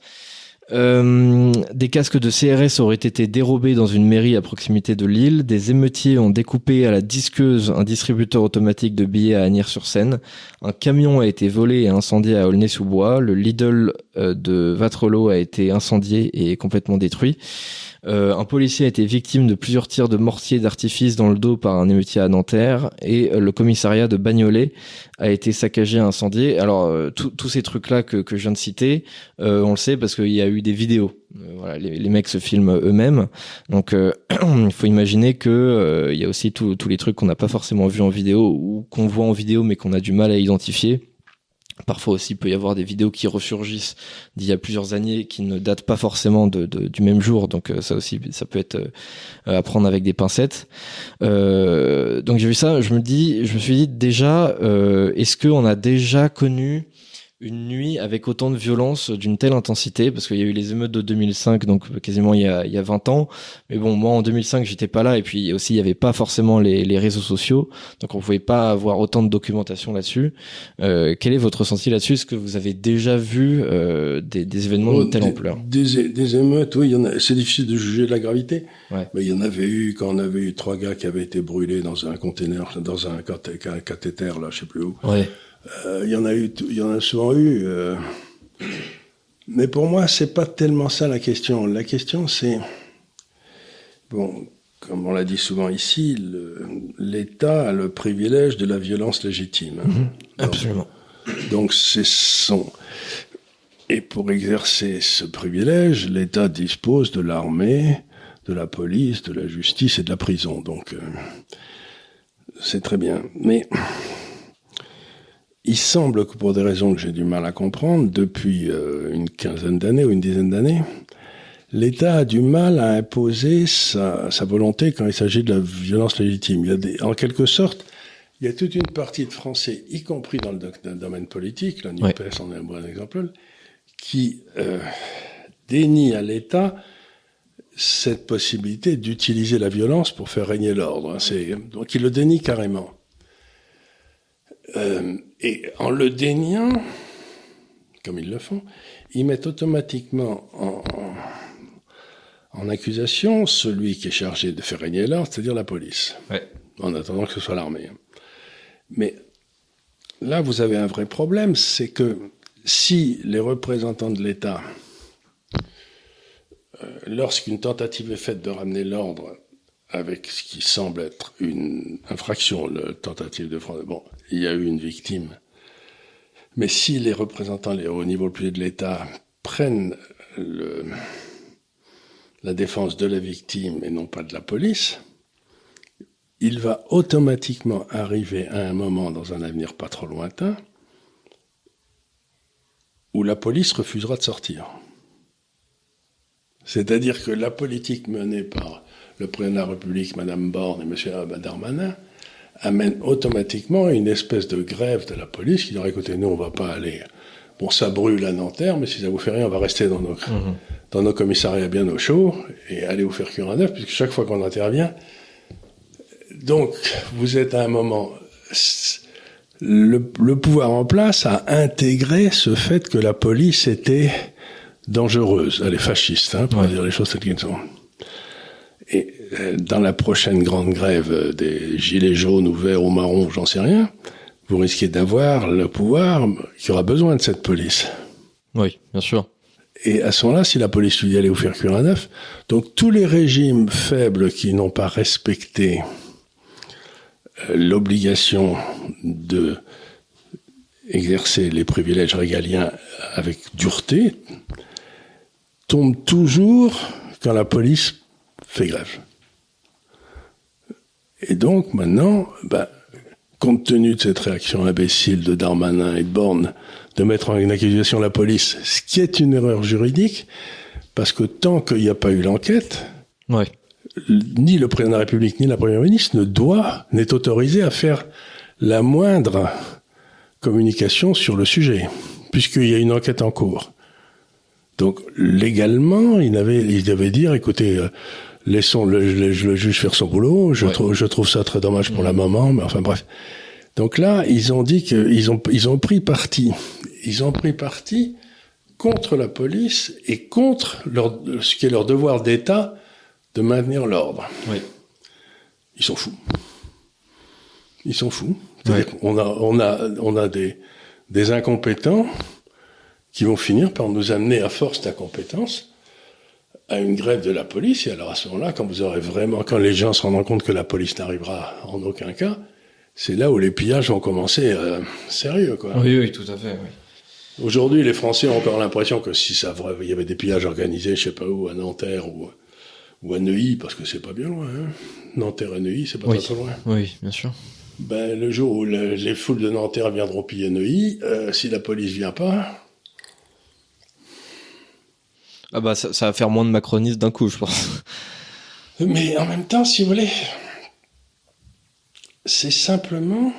Euh, des casques de CRS auraient été dérobés dans une mairie à proximité de Lille. Des émeutiers ont découpé à la disqueuse un distributeur automatique de billets à Agnières-sur-Seine. Un camion a été volé et incendié à Aulnay-sous-Bois. Le Lidl de Vatrelot a été incendié et complètement détruit. Euh, un policier a été victime de plusieurs tirs de mortier d'artifice dans le dos par un émeutier à Nanterre et euh, le commissariat de Bagnolet a été saccagé, incendié. Alors euh, tous ces trucs-là que, que je viens de citer, on le sait parce qu'il y a eu des vidéos. voilà, les, les, mecs se filment eux-mêmes. Donc il <clears throat> faut imaginer que il y a aussi tous les trucs qu'on n'a pas forcément vus en vidéo ou qu'on voit en vidéo mais qu'on a du mal à identifier Parfois aussi, il peut y avoir des vidéos qui ressurgissent d'il y a plusieurs années, qui ne datent pas forcément du même jour. Donc euh, ça aussi, ça peut être euh, à prendre avec des pincettes. Euh, donc j'ai vu ça, je me dis, je me suis dit déjà, est-ce qu'on a déjà connu une nuit avec autant de violence d'une telle intensité parce qu'il y a eu les émeutes de 2005 donc quasiment il y a, il y a 20 ans. Mais bon moi en 2005 j'étais pas là et puis aussi il y avait pas forcément les, les réseaux sociaux donc on pouvait pas avoir autant de documentation là-dessus. Euh, quel est votre ressenti là-dessus? Est-ce que vous avez déjà vu euh, des, des, événements de telle ampleur? des, des, émeutes oui c'est difficile de juger de la gravité. Ouais. mais il y en avait eu quand on avait eu trois gars qui avaient été brûlés dans un container dans un cathéter là je sais plus où. Ouais. euh, il y en a eu, il y en a souvent eu. Euh. mais pour moi, c'est pas tellement ça la question. La question, c'est bon, comme on l'a dit souvent ici, l'État a le privilège de la violence légitime. Hein. Mhm. absolument. Donc c'est son. Et pour exercer ce privilège, l'État dispose de l'armée, de la police, de la justice et de la prison. Donc euh, c'est très bien. Mais il semble que pour des raisons que j'ai du mal à comprendre, depuis euh, une quinzaine d'années ou une dizaine d'années, l'État a du mal à imposer sa, sa volonté quand il s'agit de la violence légitime. Il y a des, en quelque sorte, il y a toute une partie de Français, y compris dans le, domaine politique, la NUPES en est un bon exemple, qui euh, dénie à l'État cette possibilité d'utiliser la violence pour faire régner l'ordre. Donc il le dénie carrément. Euh, et en le déniant, comme ils le font, ils mettent automatiquement en, en, accusation celui qui est chargé de faire régner l'ordre, c'est-à-dire la police, ouais. en attendant que ce soit l'armée. Mais là, vous avez un vrai problème, c'est que si les représentants de l'État, euh, lorsqu'une tentative est faite de ramener l'ordre avec ce qui semble être une infraction, la tentative de fraude. Bon, il y a eu une victime. Mais si les représentants au niveau le plus de l'État prennent le, la défense de la victime et non pas de la police, il va automatiquement arriver à un moment dans un avenir pas trop lointain où la police refusera de sortir. C'est-à-dire que la politique menée par le président de la République, Mme Borne et M. Darmanin, amène automatiquement une espèce de grève de la police qui dirait écoutez, nous, on va pas aller. Bon, ça brûle à Nanterre, mais si ça vous fait rien, on va rester dans nos, mhm. dans nos commissariats bien au chaud et aller vous faire cuire un œuf, puisque chaque fois qu'on intervient. Donc, vous êtes à un moment. Le, le, pouvoir en place a intégré ce fait que la police était dangereuse. Elle est fasciste, hein, pour dire les choses telles qu'elles sont. Et euh, dans la prochaine grande grève des gilets jaunes ou verts ou marrons, j'en sais rien, vous risquez d'avoir le pouvoir qui aura besoin de cette police. Oui, bien sûr. Et à ce moment-là, si la police lui allez vous faire cuire un œuf, donc tous les régimes faibles qui n'ont pas respecté euh, l'obligation de exercer les privilèges régaliens avec dureté tombent toujours quand la police fait grève. Et donc maintenant, bah, compte tenu de cette réaction imbécile de Darmanin et de Borne, de mettre en accusation la police, ce qui est une erreur juridique, parce que tant qu'il n'y a pas eu l'enquête, Ouais. ni le président de la République ni la première ministre ne doit, n'est autorisé à faire la moindre communication sur le sujet, puisqu'il y a une enquête en cours. Donc légalement, il avait, il devait dire, écoutez, euh, laissons le, le- le juge faire son boulot. Je Ouais. trouve, je trouve ça très dommage pour la maman, mais enfin bref. Donc là, ils ont dit qu'ils ont, ils ont pris parti. Ils ont pris parti contre la police et contre leur, ce qui est leur devoir d'État de maintenir l'ordre. Oui. Ils sont fous. Ils sont fous. Qu'on a, on a, on a des, des incompétents qui vont finir par nous amener à force d'incompétence à une grève de la police. Et alors à ce moment-là, quand vous aurez vraiment, quand les gens se rendront compte que la police n'arrivera en aucun cas, c'est là où les pillages vont commencer euh, sérieux, quoi. Oui, oui, tout à fait. Oui. Aujourd'hui, les Français ont encore l'impression que si ça il y avait des pillages organisés, je sais pas où, à Nanterre ou, ou à Neuilly, parce que c'est pas bien loin, hein. Nanterre et Neuilly, c'est pas Oui. très, très loin. oui, bien sûr. Ben, le jour où le- les foules de Nanterre viendront piller Neuilly, euh, si la police vient pas, Ah bah ça, ça va faire moins de macronistes d'un coup, je pense. mais en même temps, si vous voulez, c'est simplement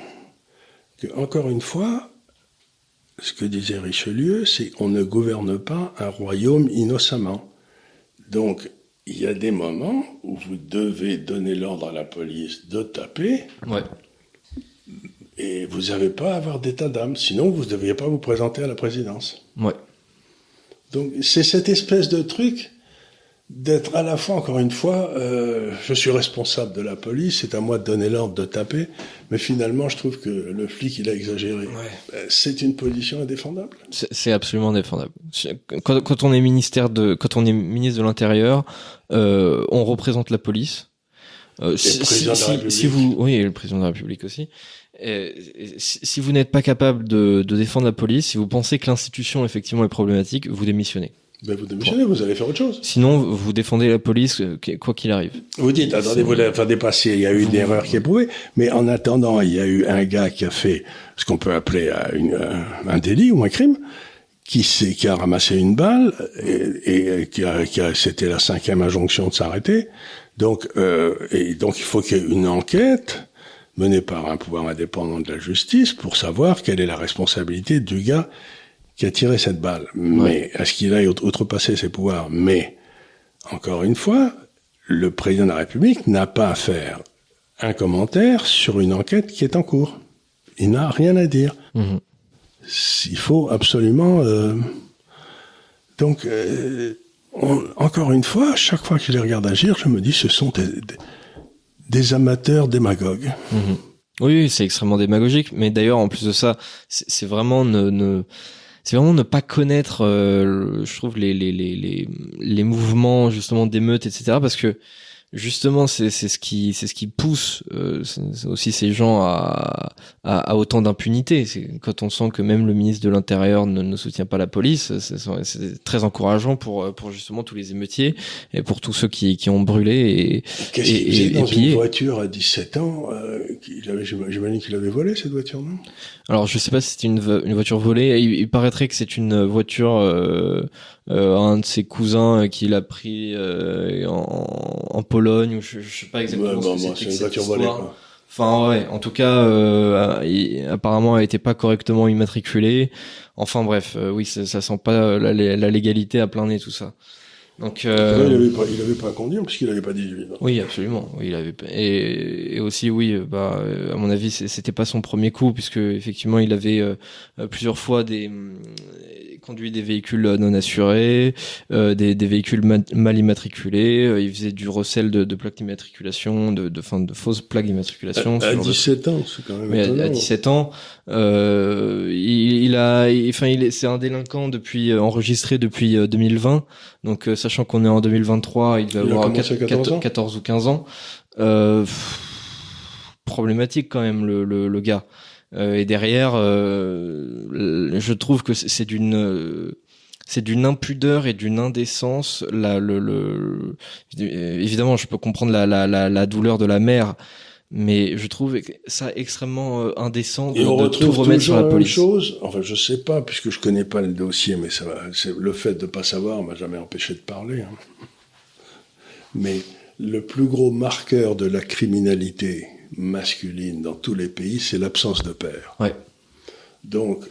que, encore une fois, ce que disait Richelieu, c'est qu'on ne gouverne pas un royaume innocemment. Donc, il y a des moments où vous devez donner l'ordre à la police de taper Ouais. et vous n'avez pas à avoir d'état d'âme. Sinon, vous ne deviez pas vous présenter à la présidence. Ouais. Donc, c'est cette espèce de truc d'être à la fois, encore une fois, euh, je suis responsable de la police, c'est à moi de donner l'ordre de taper, mais finalement, je trouve que le flic, il a exagéré. Euh, C'est une position indéfendable. C'est absolument défendable. Quand, quand on est ministère de, quand on est ministre de l'Intérieur, euh, on représente la police. Euh, le président de la si, République. si vous, oui, et le président de la République aussi. Euh, si, vous n'êtes pas capable de, de défendre la police, si vous pensez que l'institution effectivement est problématique, vous démissionnez. Ben, vous démissionnez, vous allez faire autre chose. Sinon, vous défendez la police euh, quoi qu'il arrive. Vous dites, attendez, vous l'avez fait dépasser, il y a eu une erreur qui est prouvée, mais en attendant, il y a eu un gars qui a fait ce qu'on peut appeler euh, une, un, délit ou un crime, qui, a ramassé une balle, et, et qui a, qui a- c'était la cinquième injonction de s'arrêter. Donc, euh, et donc il faut qu'il y ait une enquête menée par un pouvoir indépendant de la justice pour savoir quelle est la responsabilité du gars qui a tiré cette balle. Mais est-ce qu'il a outrepassé ses pouvoirs? Mais encore une fois, le président de la République n'a pas à faire un commentaire sur une enquête qui est en cours. Il n'a rien à dire. Mhm. Il faut absolument. euh, Donc, euh, on- encore une fois, chaque fois que je les regarde agir, je me dis, ce sont des, des- des amateurs démagogues. Mhm. Oui, c'est extrêmement démagogique. Mais d'ailleurs, en plus de ça, c'est vraiment ne, ne c'est vraiment ne pas connaître, euh, je trouve les les les, les mouvements justement d'émeutes, etc. Parce que justement, c'est c'est ce qui c'est ce qui pousse euh, aussi ces gens à à, à autant d'impunité. C'est quand on sent que même le ministre de l'Intérieur ne, ne soutient pas la police, c'est très encourageant pour pour justement tous les émeutiers et pour tous ceux qui qui ont brûlé et Et- faisait et- dans et une voiture à 17 ans euh, qu'il avait, J'imagine qu'il avait volé cette voiture, non? Alors je sais pas si c'était une, une voiture volée. Il, il paraîtrait que c'est une voiture euh, euh, un de ses cousins euh, qui l'a pris euh, en, en Pologne ou je, je sais pas exactement. Ouais, ce bon, que bon, c'était. Enfin ouais, en tout cas, euh, il- apparemment elle était pas correctement immatriculée. Enfin bref, euh, oui, ça, ça sent pas la, la légalité à plein nez tout ça. Donc euh, Il avait pas, il avait pas à conduire parce qu'il avait pas 18 ans. oui, absolument. Oui, il avait et, et aussi oui, euh, bah euh, à mon avis, c'était pas son premier coup puisque effectivement, il avait euh, euh, plusieurs fois des hum, conduit des véhicules non assurés, euh, des, des véhicules ma- mal immatriculés, euh, il faisait du recel de, de plaques d'immatriculation, de de, fin, de fausses plaques d'immatriculation. À, à genre de 17 ans, c'est quand même mais à, étonnant. à 17 ans, euh, il, il a, enfin, il est, c'est un délinquant depuis enregistré depuis euh, 2020. Donc, euh, sachant qu'on est en 2023, il devait Il a avoir commencé à 14 ans 14 ou 15 ans. Euh, pff, problématique quand même le, le, le gars. Euh, et derrière, euh, je trouve que c'est d'une c'est d'une impudeur et d'une indécence. Là, le, le, évidemment, je peux comprendre la, la, la, la douleur de la mère, mais je trouve ça extrêmement euh, indécent de, Et on de tout retrouve remettre sur la la même police. chose. Enfin, je sais pas, puisque je connais pas le dossier, mais ça, c'est le fait de pas savoir m'a jamais empêché de parler. hein. Mais le plus gros marqueur de la criminalité masculine dans tous les pays, c'est l'absence de père. Ouais. Donc,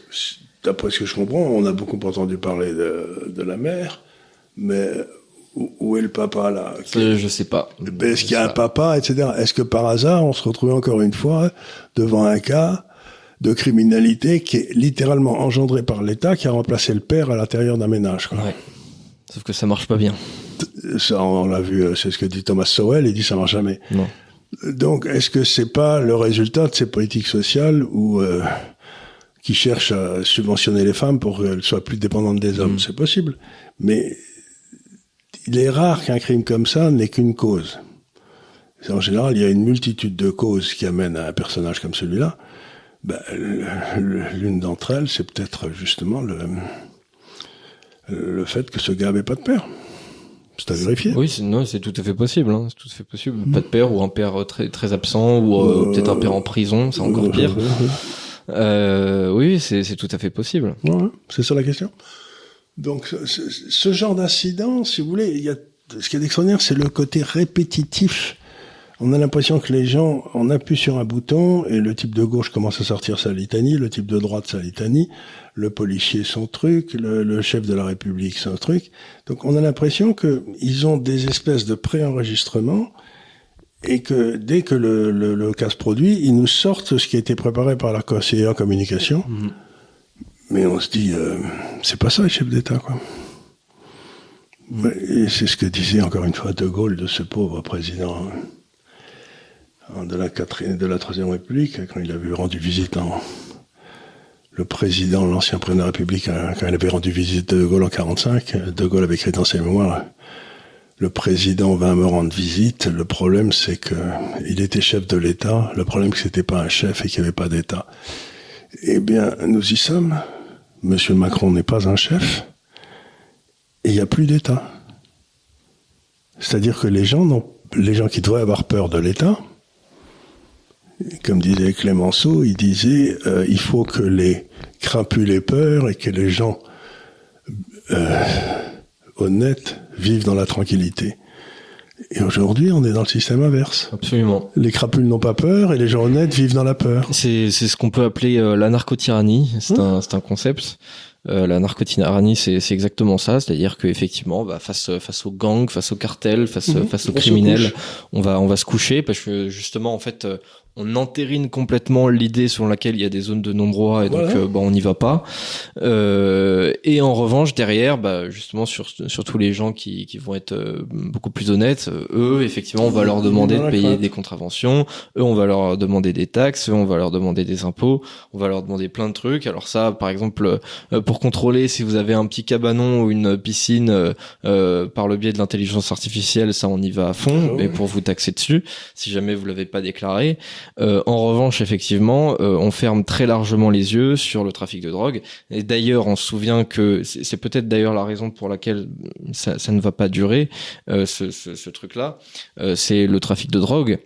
d'après ce que je comprends, on a beaucoup entendu parler de, de la mère, mais où, où est le papa là Ça, je sais pas. Est-ce qu'il y a un papa, etc. Est-ce que par hasard, on se retrouvait encore une fois devant un cas de criminalité qui est littéralement engendré par l'État, qui a remplacé le père à l'intérieur d'un ménage quoi. Ouais. Sauf que ça marche pas bien. Ça, on l'a vu, euh, c'est ce que dit Thomas Sowell, il dit ça marche jamais. Non. Donc, est-ce que c'est pas le résultat de ces politiques sociales où euh, qui cherchent à subventionner les femmes pour qu'elles soient plus dépendantes des hommes? C'est possible, mais il est rare qu'un crime comme ça n'ait qu'une cause. En général, il y a une multitude de causes qui amènent à un personnage comme celui-là. Ben, L'une d'entre elles, c'est peut-être justement le, le fait que ce gars n'avait pas de père. C'est à vérifier. Oui, c'est- non, c'est tout à fait possible. Hein. C'est tout à fait possible. Pas de père ou un père très très absent ou euh, Euh, peut-être un père en prison, c'est encore pire. Euh, oui, c'est tout à fait possible. Ouais, c'est ça la question. Donc, ce, genre d'incident, si vous voulez, il y a, ce qui est extraordinaire, c'est le côté répétitif. On a l'impression que les gens, on appuie sur un bouton et le type de gauche commence à sortir sa litanie, le type de droite sa litanie, le policier son truc, le, le chef de la République son truc. Donc, on a l'impression que ils ont des espèces de préenregistrements et que dès que le, le, le cas se produit, ils nous sortent ce qui a été préparé par la conseillère en communication. Mais on se dit, euh, c'est pas ça, le chef d'État, quoi. Et c'est ce que disait encore une fois De Gaulle de ce pauvre président hein, de la, quatrième, de la Troisième République, quand il avait rendu visite en. Le président, l'ancien président de la République, hein, quand il avait rendu visite à De Gaulle en 45, De Gaulle avait écrit dans ses mémoires le président va me rendre visite. Le problème, c'est que il était chef de l'État. Le problème, c'est que c'était pas un chef et qu'il n'y avait pas d'État. Eh bien, nous y sommes. Monsieur Macron n'est pas un chef. Il n'y a plus d'État. C'est-à-dire que les gens, les gens qui devraient avoir peur de l'État, comme disait Clémenceau, il disait euh, il faut que les crapus aient peur et que les gens euh, honnêtes vivent dans la tranquillité. Et aujourd'hui, on est dans le système inverse. Absolument. Les crapules n'ont pas peur et les gens honnêtes vivent dans la peur. C'est c'est ce qu'on peut appeler euh, la narcotyrannie. C'est un c'est un concept. Euh, la narcotyrannie, c'est c'est exactement ça, c'est-à-dire que effectivement, bah, face face aux gangs, face aux cartels, face Mhm. face aux criminels, on va on va se coucher parce que justement en fait euh, on entérine complètement l'idée selon laquelle il y a des zones de non-droit et donc Voilà. euh, bah, on n'y va pas. Euh, et en revanche derrière, bah, justement sur sur tous les gens qui qui vont être euh, beaucoup plus honnêtes, eux effectivement on va leur demander de payer des contraventions, eux on va leur demander des taxes, eux on va leur demander des impôts, on va leur demander plein de trucs. Alors ça par exemple euh, pour contrôler si vous avez un petit cabanon ou une piscine par le biais de l'intelligence artificielle, ça on y va à fond, Ah ouais. mais pour vous taxer dessus, si jamais vous l'avez pas déclaré. Euh, en revanche, effectivement, euh, on ferme très largement les yeux sur le trafic de drogue. Et d'ailleurs, on se souvient que c'est peut-être d'ailleurs la raison pour laquelle ça, ne va pas durer euh, ce, truc-là. C'est le trafic de drogue.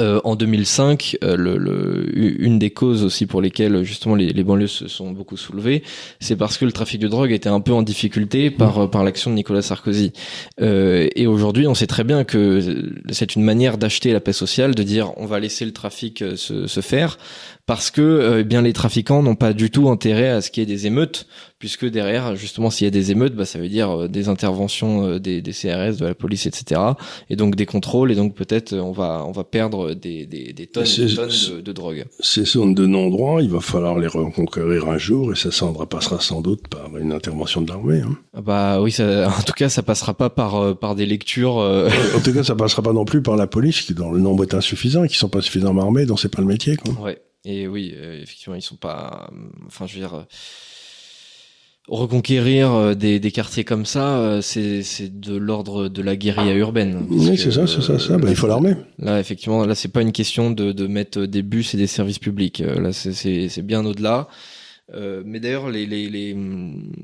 Euh, en 2005, euh, le, une des causes aussi pour lesquelles justement les, banlieues se sont beaucoup soulevées, c'est parce que le trafic de drogue était un peu en difficulté par euh, par l'action de Nicolas Sarkozy. Euh, et aujourd'hui, on sait très bien que c'est une manière d'acheter la paix sociale, de dire on va laisser le trafic se faire, parce que euh, eh bien les trafiquants n'ont pas du tout intérêt à ce qu'il y ait des émeutes, puisque derrière, justement, s'il y a des émeutes, bah, ça veut dire euh, des interventions euh, des, des CRS, de la police, etc. Et donc des contrôles, et donc peut-être on va on va perdre des, des, des tonnes, C'est- des tonnes de, de drogue. Ces zones de non-droit, il va falloir les reconquérir un jour et ça s'en passera sans doute par une intervention de l'armée. hein. Ah Bah oui, ça, en tout cas, ça passera pas par euh, par des lectures. euh, En tout cas, ça passera pas non plus par la police, qui dont le nombre est insuffisant et qui sont pas suffisamment armés, dont c'est pas le métier. Quoi. Ouais. Et oui, euh, effectivement, ils sont pas. euh, Enfin, je veux dire, euh, reconquérir des, des quartiers comme ça, c'est c'est de l'ordre de la guérilla urbaine. Parce Oui, c'est ça, c'est ça, ça. Bah, il faut l'armée. Là, effectivement, là, c'est pas une question de, de mettre des bus et des services publics. Là, c'est- bien au-delà. Euh, mais d'ailleurs, les, les, les,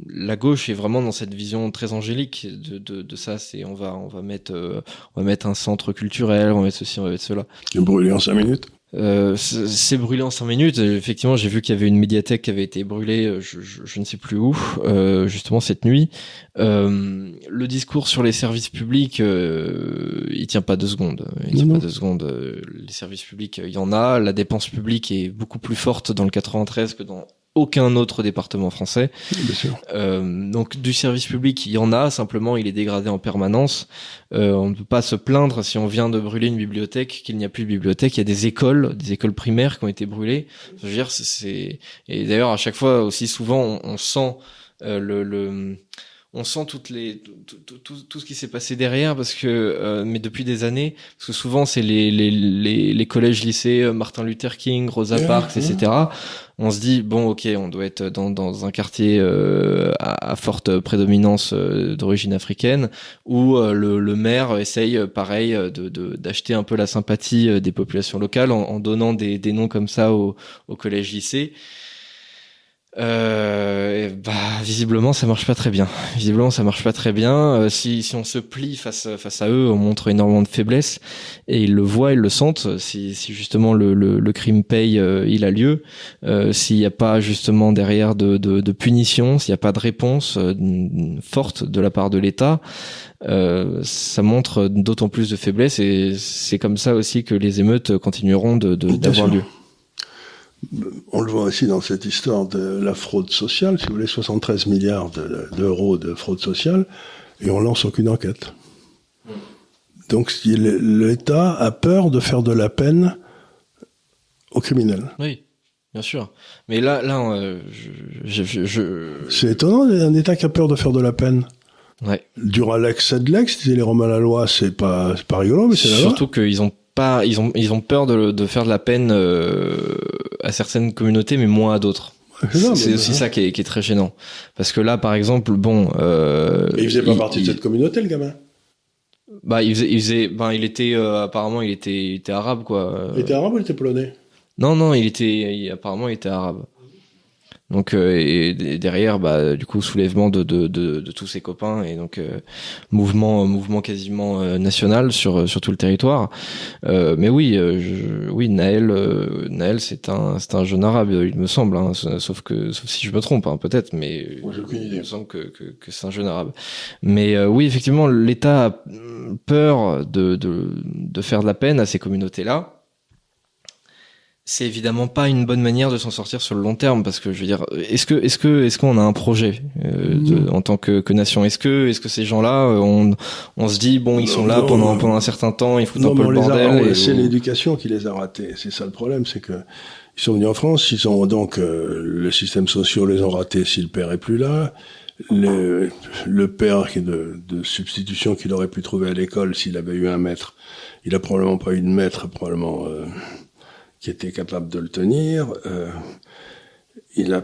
la gauche est vraiment dans cette vision très angélique de, de, de ça. C'est on va on va mettre euh, on va mettre un centre culturel, on va mettre ceci, on va mettre cela. Tu brûlé en cinq minutes. Euh, c'est brûlé en cinq minutes. Effectivement, j'ai vu qu'il y avait une médiathèque qui avait été brûlée, euh, je, je, je ne sais plus où, euh, justement cette nuit. Euh, le discours sur les services publics, euh, il tient pas deux secondes. Il tient Non, pas deux secondes. Les services publics, il y en a. La dépense publique est beaucoup plus forte dans le 93 que dans aucun autre département français. Bien sûr. Euh, donc du service public, il y en a, simplement il est dégradé en permanence. Euh, on ne peut pas se plaindre si on vient de brûler une bibliothèque qu'il n'y a plus de bibliothèque. Il y a des écoles, des écoles primaires qui ont été brûlées. Je veux dire, c'est- et d'ailleurs à chaque fois aussi souvent on, on sent euh, le, le on sent toutes les tout, tout, tout, tout ce qui s'est passé derrière parce que euh, mais depuis des années parce que souvent c'est les, les, les, les collèges lycées euh, Martin Luther King Rosa Parks etc on se dit bon ok on doit être dans, dans un quartier euh, à, à forte prédominance euh, d'origine africaine où euh, le, le maire essaye pareil de de- d'acheter un peu la sympathie des populations locales en, en donnant des, des noms comme ça au, au collège lycée euh, et bah visiblement ça marche pas très bien. Visiblement ça marche pas très bien. Euh, si si on se plie face face à eux, on montre énormément de faiblesse et ils le voient, ils le sentent. Si si justement le le, le crime paye, euh, il a lieu. Euh, s'il n'y a pas justement derrière de de, de punition, s'il n'y a pas de réponse forte de la part de l'État, euh, ça montre d'autant plus de faiblesse et c'est comme ça aussi que les émeutes continueront de d'avoir lieu. On le voit aussi dans cette histoire de la fraude sociale, si vous voulez, 73 milliards de- d'euros de, fraude sociale, et on lance aucune enquête. Donc l'État a peur de faire de la peine aux criminels. Oui, bien sûr. Mais là, là, euh, je, je, je, C'est étonnant, un État qui a peur de faire de la peine. ouais. Duralex, c'est de l'ex, disaient les Romains la loi, c'est pas, c'est pas rigolo, mais c'est la loi. Surtout qu'ils ont pas, ils ont, ils ont peur de, de faire de la peine euh, à certaines communautés, mais moins à d'autres. C'est aussi ça qui est, qui est très gênant. Parce que là, par exemple, bon, euh, Mais il faisait pas il- partie de cette communauté, le gamin? Bah, il faisait, il faisait, ben, il était euh, apparemment, il était, il était arabe, quoi. Il était arabe ou il était polonais? Non, non, il était, il- apparemment, il était arabe. Donc euh, et derrière, bah du coup soulèvement de de, de, de tous ses copains et donc euh, mouvement mouvement quasiment euh, national sur sur tout le territoire. Euh, mais oui, je- oui Naël euh, Naël c'est un c'est un jeune arabe il me semble, hein, sauf que sauf si je me trompe hein, peut-être, mais Moi, il me semble que, que, que c'est un jeune arabe. Mais euh, oui, effectivement, l'État a peur de, de, de faire de la peine à ces communautés-là. C'est évidemment pas une bonne manière de s'en sortir sur le long terme parce que je veux dire, est-ce que est-ce que est-ce qu'on a un projet euh, de- en tant que, que nation? Est-ce que est-ce que ces gens-là, euh, on, on se dit bon, ils sont là Non, pendant non. pendant un certain temps, ils foutent Non, un peu le bordel. on- c'est l'éducation qui les a ratés. C'est ça le problème, c'est que ils sont venus en France, ils ont donc euh, le système social les ont ratés si le père est plus là. Le, le père qui de, de substitution qu'il aurait pu trouver à l'école s'il avait eu un maître, il a probablement pas eu de maître, probablement euh, qui était capable de le tenir. Euh, il a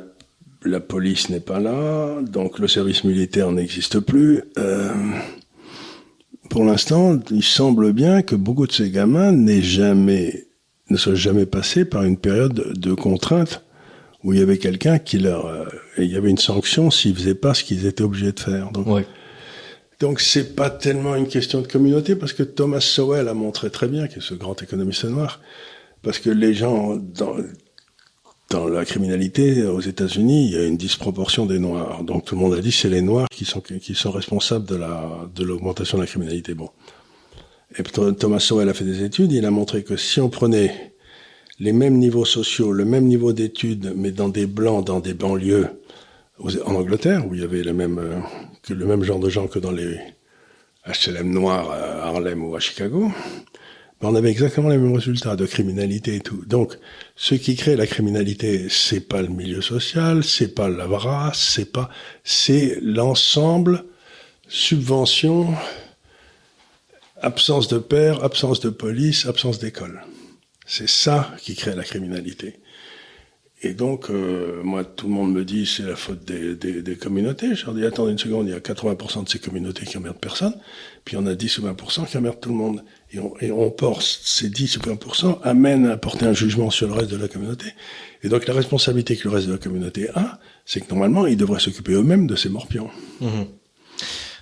la police n'est pas là, donc le service militaire n'existe plus. Euh, pour l'instant, il semble bien que beaucoup de ces gamins n'aient jamais, ne soient jamais passés par une période de contrainte où il y avait quelqu'un qui leur, euh, et il y avait une sanction s'ils faisaient pas ce qu'ils étaient obligés de faire. Donc, Ouais. donc c'est pas tellement une question de communauté parce que Thomas Sowell a montré très bien, qui est ce grand économiste noir, parce que les gens dans, dans la criminalité aux États-Unis, il y a une disproportion des noirs. Donc tout le monde a dit c'est les noirs qui sont qui sont responsables de la de l'augmentation de la criminalité. Bon. Et Th- Thomas Sowell a fait des études, il a montré que si on prenait les mêmes niveaux sociaux, le même niveau d'études, mais dans des blancs, dans des banlieues, en Angleterre, où il y avait le même, euh, le même genre de gens que dans les HLM noirs à Harlem ou à Chicago, on avait exactement les mêmes résultats de criminalité et tout. Donc, ce qui crée la criminalité, c'est pas le milieu social, c'est pas la race, c'est pas, c'est l'ensemble, subvention, absence de père, absence de police, absence d'école. C'est ça qui crée la criminalité. Et donc, euh, moi, tout le monde me dit c'est la faute des, des, des, communautés. Je leur dis attendez une seconde, il y a 80% de ces communautés qui emmerdent personne, puis en a 10 ou 20% qui emmerdent tout le monde. Et on, et on porte ces 10 ou 20% amène à porter un jugement sur le reste de la communauté. Et donc la responsabilité que le reste de la communauté a, c'est que normalement, ils devraient s'occuper eux-mêmes de ces morpions. Mmh.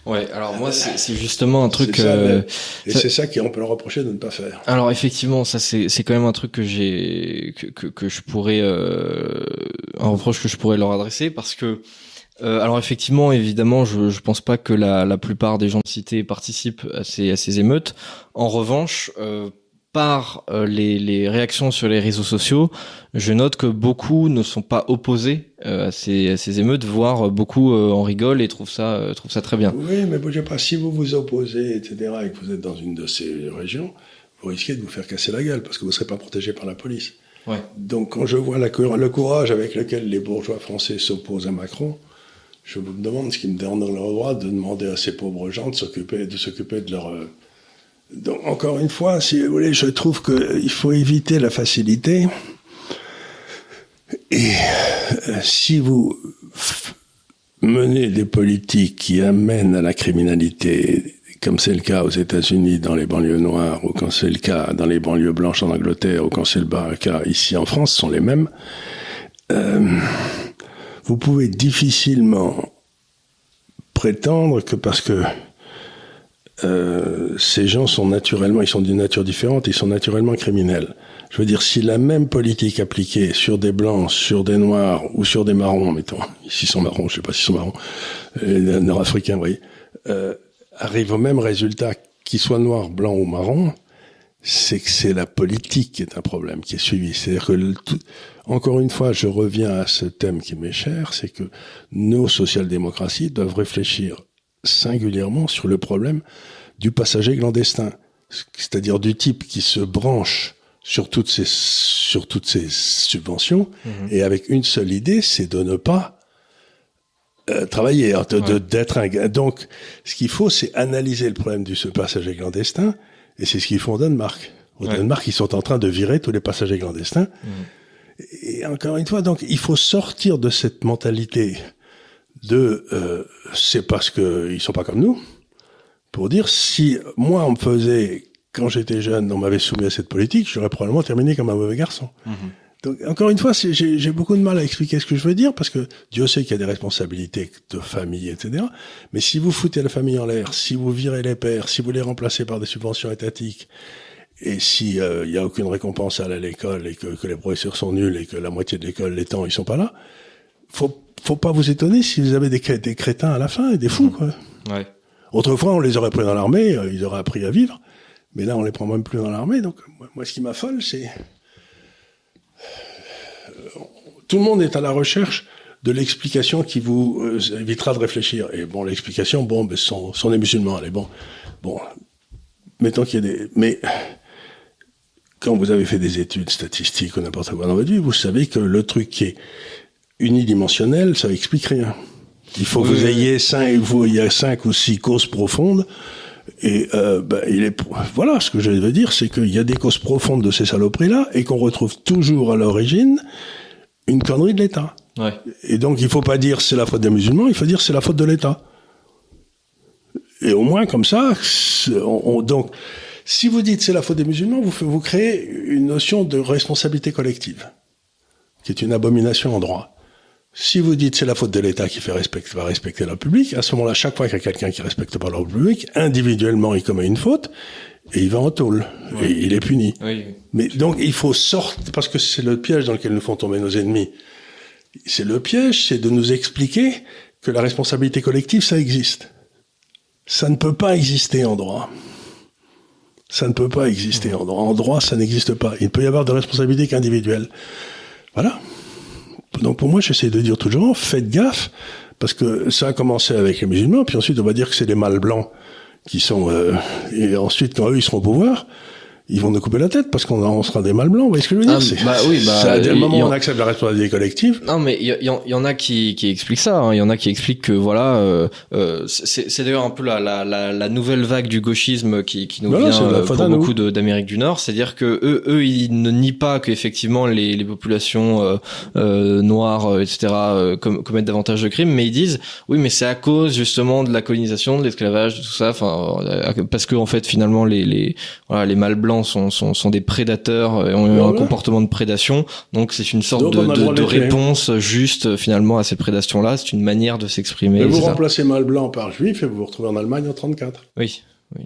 Ouais, alors moi c'est justement un truc. Ça, euh, et c'est ça qu'on peut leur reprocher de ne pas faire. Alors effectivement, ça c'est c'est quand même un truc que j'ai que, que, que je pourrais euh, un reproche que je pourrais leur adresser parce que euh, alors effectivement, évidemment, je je pense pas que la la plupart des gens de cité participent à ces à ces émeutes. En revanche, euh, par euh, les, les, réactions sur les réseaux sociaux, je note que beaucoup ne sont pas opposés euh, à, ces, à, ces, émeutes, voire beaucoup euh, en rigolent et trouvent ça, trouvent ça très bien. Oui, mais je sais pas, si vous vous opposez, etc., et que vous êtes dans une de ces régions, vous risquez de vous faire casser la gueule parce que vous ne serez pas protégé par la police. Ouais. Donc quand je vois la, le courage avec lequel les bourgeois français s'opposent à Macron, je me demande ce qui me donne leur droit de demander à ces pauvres gens de s'occuper de s'occuper de leur donc, encore une fois, si vous voulez, je trouve qu'il faut éviter la facilité. Et euh, si vous menez des politiques qui amènent à la criminalité, comme c'est le cas aux États-Unis dans les banlieues noires, ou quand c'est le cas dans les banlieues blanches en Angleterre, ou quand c'est le cas ici en France, sont les mêmes, euh, vous pouvez difficilement prétendre que parce que euh, ces gens sont naturellement, ils sont d'une nature différente, ils sont naturellement criminels. Je veux dire, si la même politique appliquée sur des blancs, sur des noirs ou sur des marrons, mettons, <laughs> ici sont marrons, je sais pas s'ils sont marrons, euh, nord-africains, voyez, euh, arrive au même résultat, qu'ils soient noirs, blancs ou marrons, c'est que c'est la politique qui est un problème, qui est suivie. C'est-à-dire que, le, tout, encore une fois, je reviens à ce thème qui m'est cher, c'est que nos social-démocraties doivent réfléchir singulièrement sur le problème du passager clandestin, c'est-à-dire du type qui se branche sur toutes ces sur toutes ces subventions mmh. et avec une seule idée, c'est de ne pas euh, travailler, hein, de d'être un donc ce qu'il faut, c'est analyser le problème du ce passager clandestin et c'est ce qu'ils font au Danemark. Au ouais. Danemark, ils sont en train de virer tous les passagers clandestins. Mmh. Et encore une fois, donc il faut sortir de cette mentalité de euh, c'est parce que ils sont pas comme nous. Pour dire si moi on me faisait quand j'étais jeune, on m'avait soumis à cette politique, j'aurais probablement terminé comme un mauvais garçon. Mmh. Donc encore une fois, j'ai beaucoup de mal à expliquer ce que je veux dire parce que Dieu sait qu'il y a des responsabilités de famille, etc. Mais si vous foutez la famille en l'air, si vous virez les pères, si vous les remplacez par des subventions étatiques, et si il euh, y a aucune récompense à l'école et que, que, les professeurs sont nuls et que la moitié de l'école, les temps, ils sont pas là, faut faut pas vous étonner si vous avez des, des crétins à la fin et des fous, quoi. Ouais. Autrefois, on les aurait pris dans l'armée, euh, ils auraient appris à vivre. Mais là, on les prend même plus dans l'armée. Donc, moi, ce qui m'affole, c'est tout le monde est à la recherche de l'explication qui vous euh, évitera de réfléchir. Et bon, l'explication, bon, ben, sont, sont des musulmans. Allez, bon, bon, mettons qu'il y a des, mais quand vous avez fait des études statistiques ou n'importe quoi dans votre vie, vous savez que le truc qui est unidimensionnel, ça explique rien. Il faut oui, que vous ayez cinq, vous, il y a cinq ou six causes profondes. Et euh, ben, il est voilà ce que je veux dire, c'est qu'il y a des causes profondes de ces saloperies-là et qu'on retrouve toujours à l'origine une connerie de l'État. Ouais. Et donc il faut pas dire c'est la faute des musulmans, il faut dire c'est la faute de l'État. Et au moins comme ça, on, on, donc si vous dites c'est la faute des musulmans, vous vous créez une notion de responsabilité collective, qui est une abomination en droit. Si vous dites c'est la faute de l'État qui fait respecter, va respecter l'ordre public, à ce moment-là, chaque fois qu'il y a quelqu'un qui respecte pas l'ordre public, individuellement, il commet une faute et il va en tôle oui. et il est puni. Oui. Mais donc il faut sortir parce que c'est le piège dans lequel nous font tomber nos ennemis. C'est le piège, c'est de nous expliquer que la responsabilité collective, ça existe. Ça ne peut pas exister en droit. Ça ne peut pas exister en droit. En droit, ça n'existe pas. Il ne peut y avoir de responsabilité qu'individuelle. Voilà. Donc pour moi, j'essaie de dire toujours, faites gaffe, parce que ça a commencé avec les musulmans, puis ensuite on va dire que c'est les mâles blancs qui sont... Euh, et ensuite, quand eux, ils seront au pouvoir, ils vont nous couper la tête parce qu'on on sera des mâles blancs. Vous voyez ce que je veux dire Ah, bah oui, bah, c'est à dès le moment où on accepte la responsabilité collective. Non, mais il y, y en- y en a qui, qui expliquent ça. hein. Il y en a qui expliquent que voilà, euh, euh, c'est c'est d'ailleurs un peu la, la, la, la nouvelle vague du gauchisme qui, qui nous Voilà, vient euh, pour beaucoup d'Amérique du Nord. C'est-à-dire que eux, eux, ils ne nient pas qu'effectivement les, les populations euh, euh, noires, etc., com- commettent davantage de crimes, mais ils disent oui, mais c'est à cause justement de la colonisation, de l'esclavage, de tout ça. Enfin, parce que en fait, finalement, les les voilà, les mâles blancs sont sont, sont des prédateurs et ont eu Ouais, un comportement de prédation. Donc c'est une sorte Donc, de, tuer. réponse juste euh, finalement à cette prédation-là. C'est une manière de s'exprimer. Vous remplacez mâle blanc par juif et vous vous retrouvez en Allemagne en 34. Oui, oui,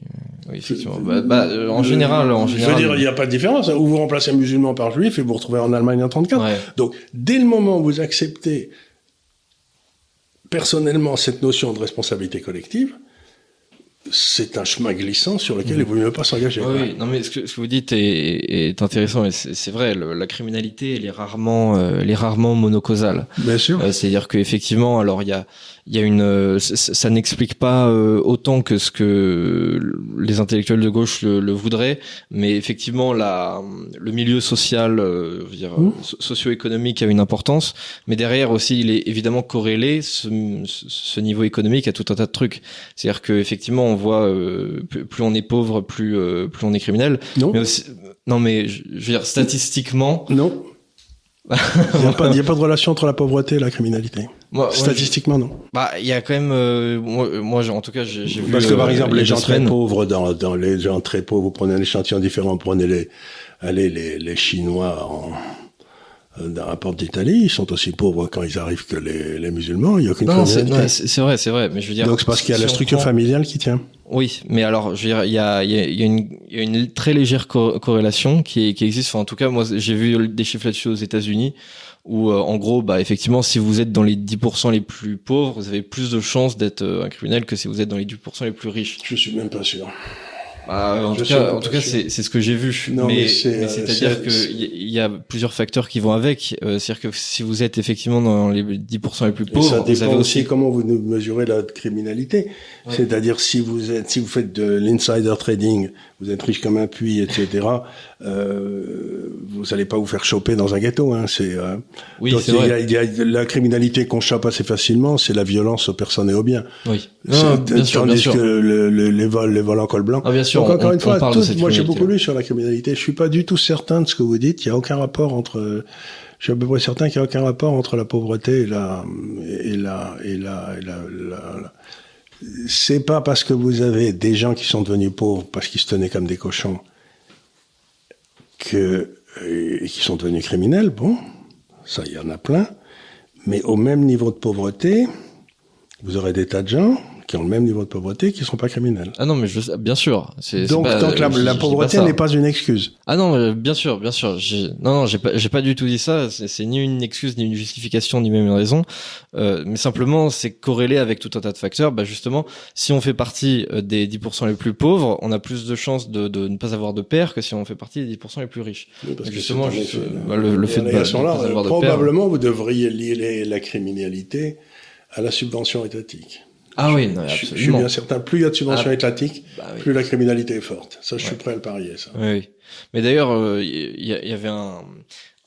oui, effectivement. Bah, bah, euh, en général, en Je général. veux dire, il n'y a pas de différence. hein. Ou vous remplacez musulman par juif et vous vous retrouvez en Allemagne en 34. Ouais. Donc, dès le moment où vous acceptez personnellement cette notion de responsabilité collective, c'est un chemin glissant sur lequel il vaut mieux pas s'engager. Oui, non mais ce que, ce que vous dites est, est intéressant et c'est vrai. le- la criminalité, elle est rarement, euh, elle est rarement monocausale. Bien sûr. Euh, C'est-à-dire que effectivement, alors il y a, il y a une, euh, ça, n'explique pas euh, autant que ce que les intellectuels de gauche le, le voudraient, mais effectivement, la, le milieu social, euh, je veux dire, Mmh. so- socio-économique a une importance, mais derrière aussi, il est évidemment corrélé ce, ce- niveau économique à tout un tas de trucs. C'est-à-dire que effectivement, on voit euh, plus, plus on est pauvre, plus euh, plus on est criminel, non, mais aussi, non mais je, je veux dire statistiquement, non. <laughs> Il n'y a, pas- il y a pas de relation entre la pauvreté et la criminalité. moi, moi, je- Statistiquement, non. Bah, il y a quand même, euh, moi, en tout cas, j'ai vu. Parce que par exemple, les gens très pauvres, dans, dans les gens très pauvres, vous prenez un échantillon différent, vous prenez les, allez, les, les Chinois en, euh, dans la porte d'Italie, ils sont aussi pauvres quand ils arrivent que les, les musulmans, il n'y a aucune Non, c'est vrai, c'est vrai, mais je veux dire. Donc c'est parce qu'il y a si la structure prend- familiale qui tient. Oui, mais alors, je veux dire, il y a, il y a, il y a une, il y a une très légère co- corrélation qui, qui existe. Enfin, en tout cas, moi, j'ai vu des chiffres là-dessus aux États-Unis, où, euh, en gros, bah, effectivement, si vous êtes dans les 10% les plus pauvres, vous avez plus de chances d'être euh, un criminel que si vous êtes dans les 10% les plus riches. Je suis même pas sûr. Bah, en tout cas, en tout cas, c'est ce que j'ai vu. Non, mais mais euh, c'est-à-dire c'est- que c'est- il y, y a plusieurs facteurs qui vont avec. Euh, C'est-à-dire que si vous êtes effectivement dans les 10% les plus pauvres, ça vous dépend avez aussi comment vous mesurez la criminalité. Ouais. C'est-à-dire si vous êtes, si vous faites de l'insider trading, vous êtes riche comme un puits, etc. Euh, vous n'allez pas vous faire choper dans un ghetto. Hein, c'est euh, Oui, c'est il y vrai. a- il y a la criminalité qu'on chope assez facilement, c'est la violence aux personnes et aux biens. Oui. Bien sûr, bien tandis sûr. que le- le- les vols, les vols en col blanc. Ah, bien sûr. Donc encore on- une fois, tout- moi j'ai beaucoup lu sur la criminalité. Je suis pas du tout certain de ce que vous dites. Il y a aucun rapport entre. Je suis à peu près certain qu'il y a aucun rapport entre la pauvreté et la et la et la, et la- C'est pas parce que vous avez des gens qui sont devenus pauvres parce qu'ils se tenaient comme des cochons et qui sont devenus criminels. Bon, ça il y en a plein. Mais au même niveau de pauvreté, vous aurez des tas de gens qui ont le même niveau de pauvreté qui ne sont pas criminels. Ah non, mais je, bien sûr. Donc, pas- donc la, je- pauvreté n'est pas une excuse. Ah non, euh, bien sûr, bien sûr. Non, non, j'ai pas, j'ai pas du tout dit ça. C'est ni une excuse, ni une justification, ni même une raison. Euh, mais simplement, c'est corrélé avec tout un tas de facteurs. Bah justement, si on fait partie euh, des 10% les plus pauvres, on a plus de chances de, de ne pas avoir de père que si on fait partie des 10% les plus riches. Parce que Justement, un juste, bah, le- le fait de- de là, avoir de probablement vous devriez lier la criminalité à la subvention étatique. Ah oui, non, Je, je suis absolument. bien certain, plus il y a de subvention Ah, étatique, Bah oui. plus la criminalité est forte. Ça, je suis prêt à le parier, ça. Oui. Mais d'ailleurs, euh, il y, il y avait un,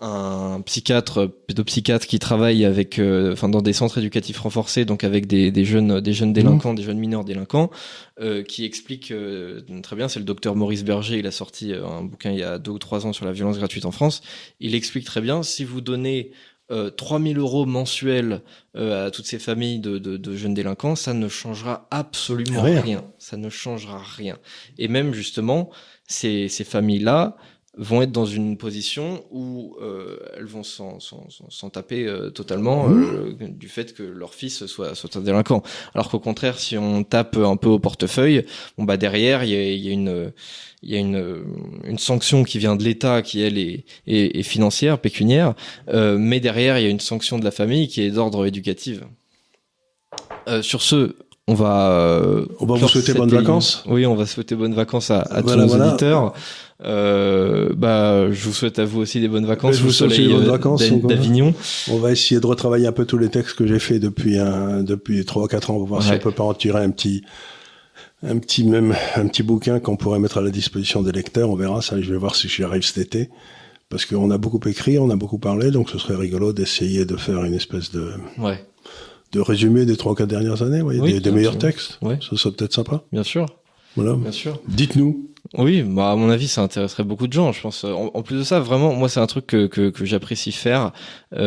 un psychiatre, pédopsychiatre qui travaille avec, euh, enfin, dans des centres éducatifs renforcés, donc avec des, des jeunes, des jeunes délinquants, des jeunes mineurs délinquants, euh, qui explique euh, très bien. C'est le docteur Maurice Berger. Il a sorti euh, un bouquin il y a deux ou trois ans sur la violence gratuite en France. Il explique très bien si vous donnez euh, 3000 euros mensuels euh, à toutes ces familles de, de, de jeunes délinquants, ça ne changera absolument Rien. rien. Ça ne changera rien. Et même justement, ces, ces familles-là vont être dans une position où euh, elles vont s'en, taper euh, totalement euh, du fait que leur fils soit, soit un délinquant. Alors qu'au contraire, si on tape un peu au portefeuille, bon bah derrière il y a, une il y a une, une sanction qui vient de l'État qui elle est, est, financière, pécuniaire, mais derrière il y a une sanction de la famille qui est d'ordre éducatif. Sur ce, on va euh, On va vous souhaiter bonnes émission. vacances. Oui, on va souhaiter bonnes vacances à, à Voilà, tous nos voilà. auditeurs. Euh, bah, je vous souhaite à vous aussi des bonnes vacances. Mais je vous souhaite des bonnes euh, vacances, d'Avignon. On va essayer de retravailler un peu tous les textes que j'ai fait depuis un, depuis trois ou quatre ans pour voir si on peut pas en tirer un petit, un petit même un petit bouquin qu'on pourrait mettre à la disposition des lecteurs. On verra ça. Je vais voir si j'y arrive cet été, parce qu'on a beaucoup écrit, on a beaucoup parlé, donc ce serait rigolo d'essayer de faire une espèce de Ouais, de résumé des trois ou quatre dernières années, vous voyez, Oui, des, des meilleurs textes. Ouais. Ça serait peut-être sympa. bien sûr, Voilà. bien sûr. Dites-nous. Oui, bah à mon avis, ça intéresserait beaucoup de gens. Je pense. En, en plus de ça, vraiment, moi, c'est un truc que que, que j'apprécie faire,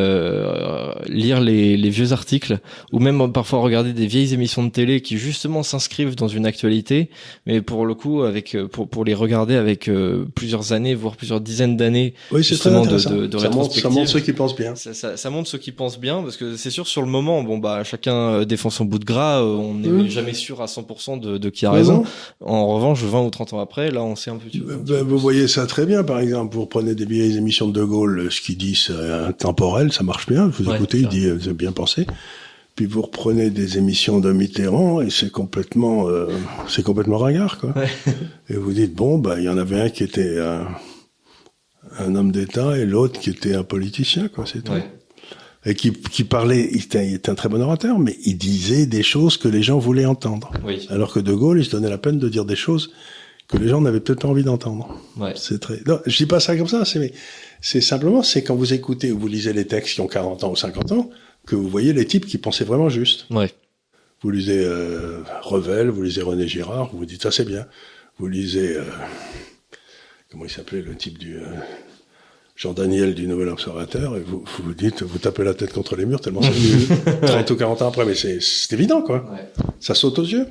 euh, lire les, les vieux articles ou même parfois regarder des vieilles émissions de télé qui justement s'inscrivent dans une actualité, mais pour le coup, avec euh, pour pour les regarder avec euh, plusieurs années, voire plusieurs dizaines d'années. Oui, c'est très Justement, de- de- de ça, montre, ça montre ceux qui pensent bien. Ça, ça, ça montre ceux qui pensent bien, parce que c'est sûr sur le moment, bon bah chacun euh, défend son bout de gras, euh, on n'est jamais sûr à 100% de, de qui a raison. En revanche, 20 ou 30 ans après, là, on sait un peu. tu vois. Ben, vous voyez ça très bien, par exemple. Vous reprenez des vieilles émissions de De Gaulle, ce qu'il dit, c'est intemporel, ça marche bien. Vous Ouais, écoutez, il dit, euh, vous avez bien pensé. Puis vous reprenez des émissions de Mitterrand et c'est complètement, euh, c'est complètement ringard, quoi. Ouais. Et vous dites, bon, bah, il y en avait un qui était un, un homme d'État et l'autre qui était un politicien, quoi, c'est tout. Ouais. Et qui, qui parlait, il était, il était un très bon orateur, mais il disait des choses que les gens voulaient entendre. Oui. Alors que De Gaulle, il se donnait la peine de dire des choses que les gens n'avaient peut-être pas envie d'entendre. Ouais. C'est très. Non, je dis pas ça comme ça. C'est, c'est simplement, c'est quand vous écoutez ou vous lisez les textes qui ont 40 ans ou 50 ans que vous voyez les types qui pensaient vraiment juste. Ouais. Vous lisez euh, Revel, vous lisez René Girard, vous vous dites ça c'est bien. Vous lisez euh, comment il s'appelait le type du euh, Jean Daniel du Nouvel Observateur et vous vous dites vous tapez la tête contre les murs tellement c'est nul. 30 ou 40 ans après, mais c'est, c'est évident quoi. Ouais. Ça saute aux yeux.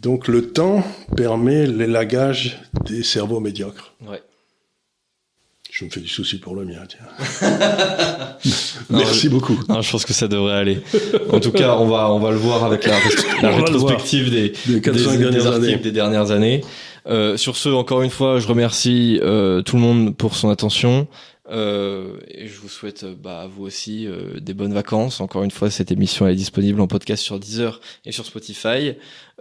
Donc le temps permet l'élagage des cerveaux médiocres. Ouais. Je me fais du souci pour le mien, tiens. <laughs> Non, Merci beaucoup. Non, je pense que ça devrait aller. En tout cas, on va on va le voir avec la, rétrospective des Des dernières des dernières années. Euh, sur ce, encore une fois, je remercie euh, tout le monde pour son attention. Euh, et je vous souhaite, euh, bah, à vous aussi, euh, des bonnes vacances. Encore une fois, cette émission est disponible en podcast sur Deezer et sur Spotify.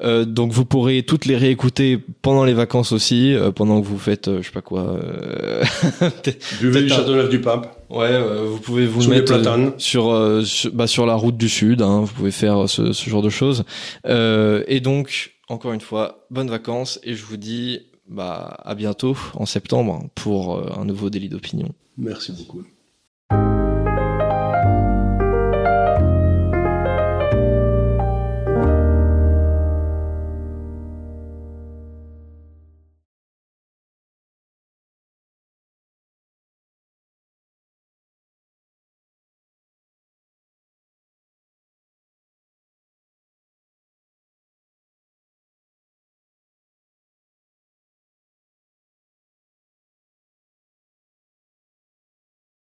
Euh, donc vous pourrez toutes les réécouter pendant les vacances aussi, euh, pendant que vous faites, euh, je sais pas quoi. euh, <laughs> Buvez du Châteauneuf du Pape. Ouais, euh, vous pouvez vous Sous mettre sur, sur, bah, sur la route du sud. Hein, vous pouvez faire ce, ce genre de choses. Euh, et donc, encore une fois, bonnes vacances et je vous dis bah, à bientôt en septembre pour un nouveau délit d'opinion. Merci beaucoup.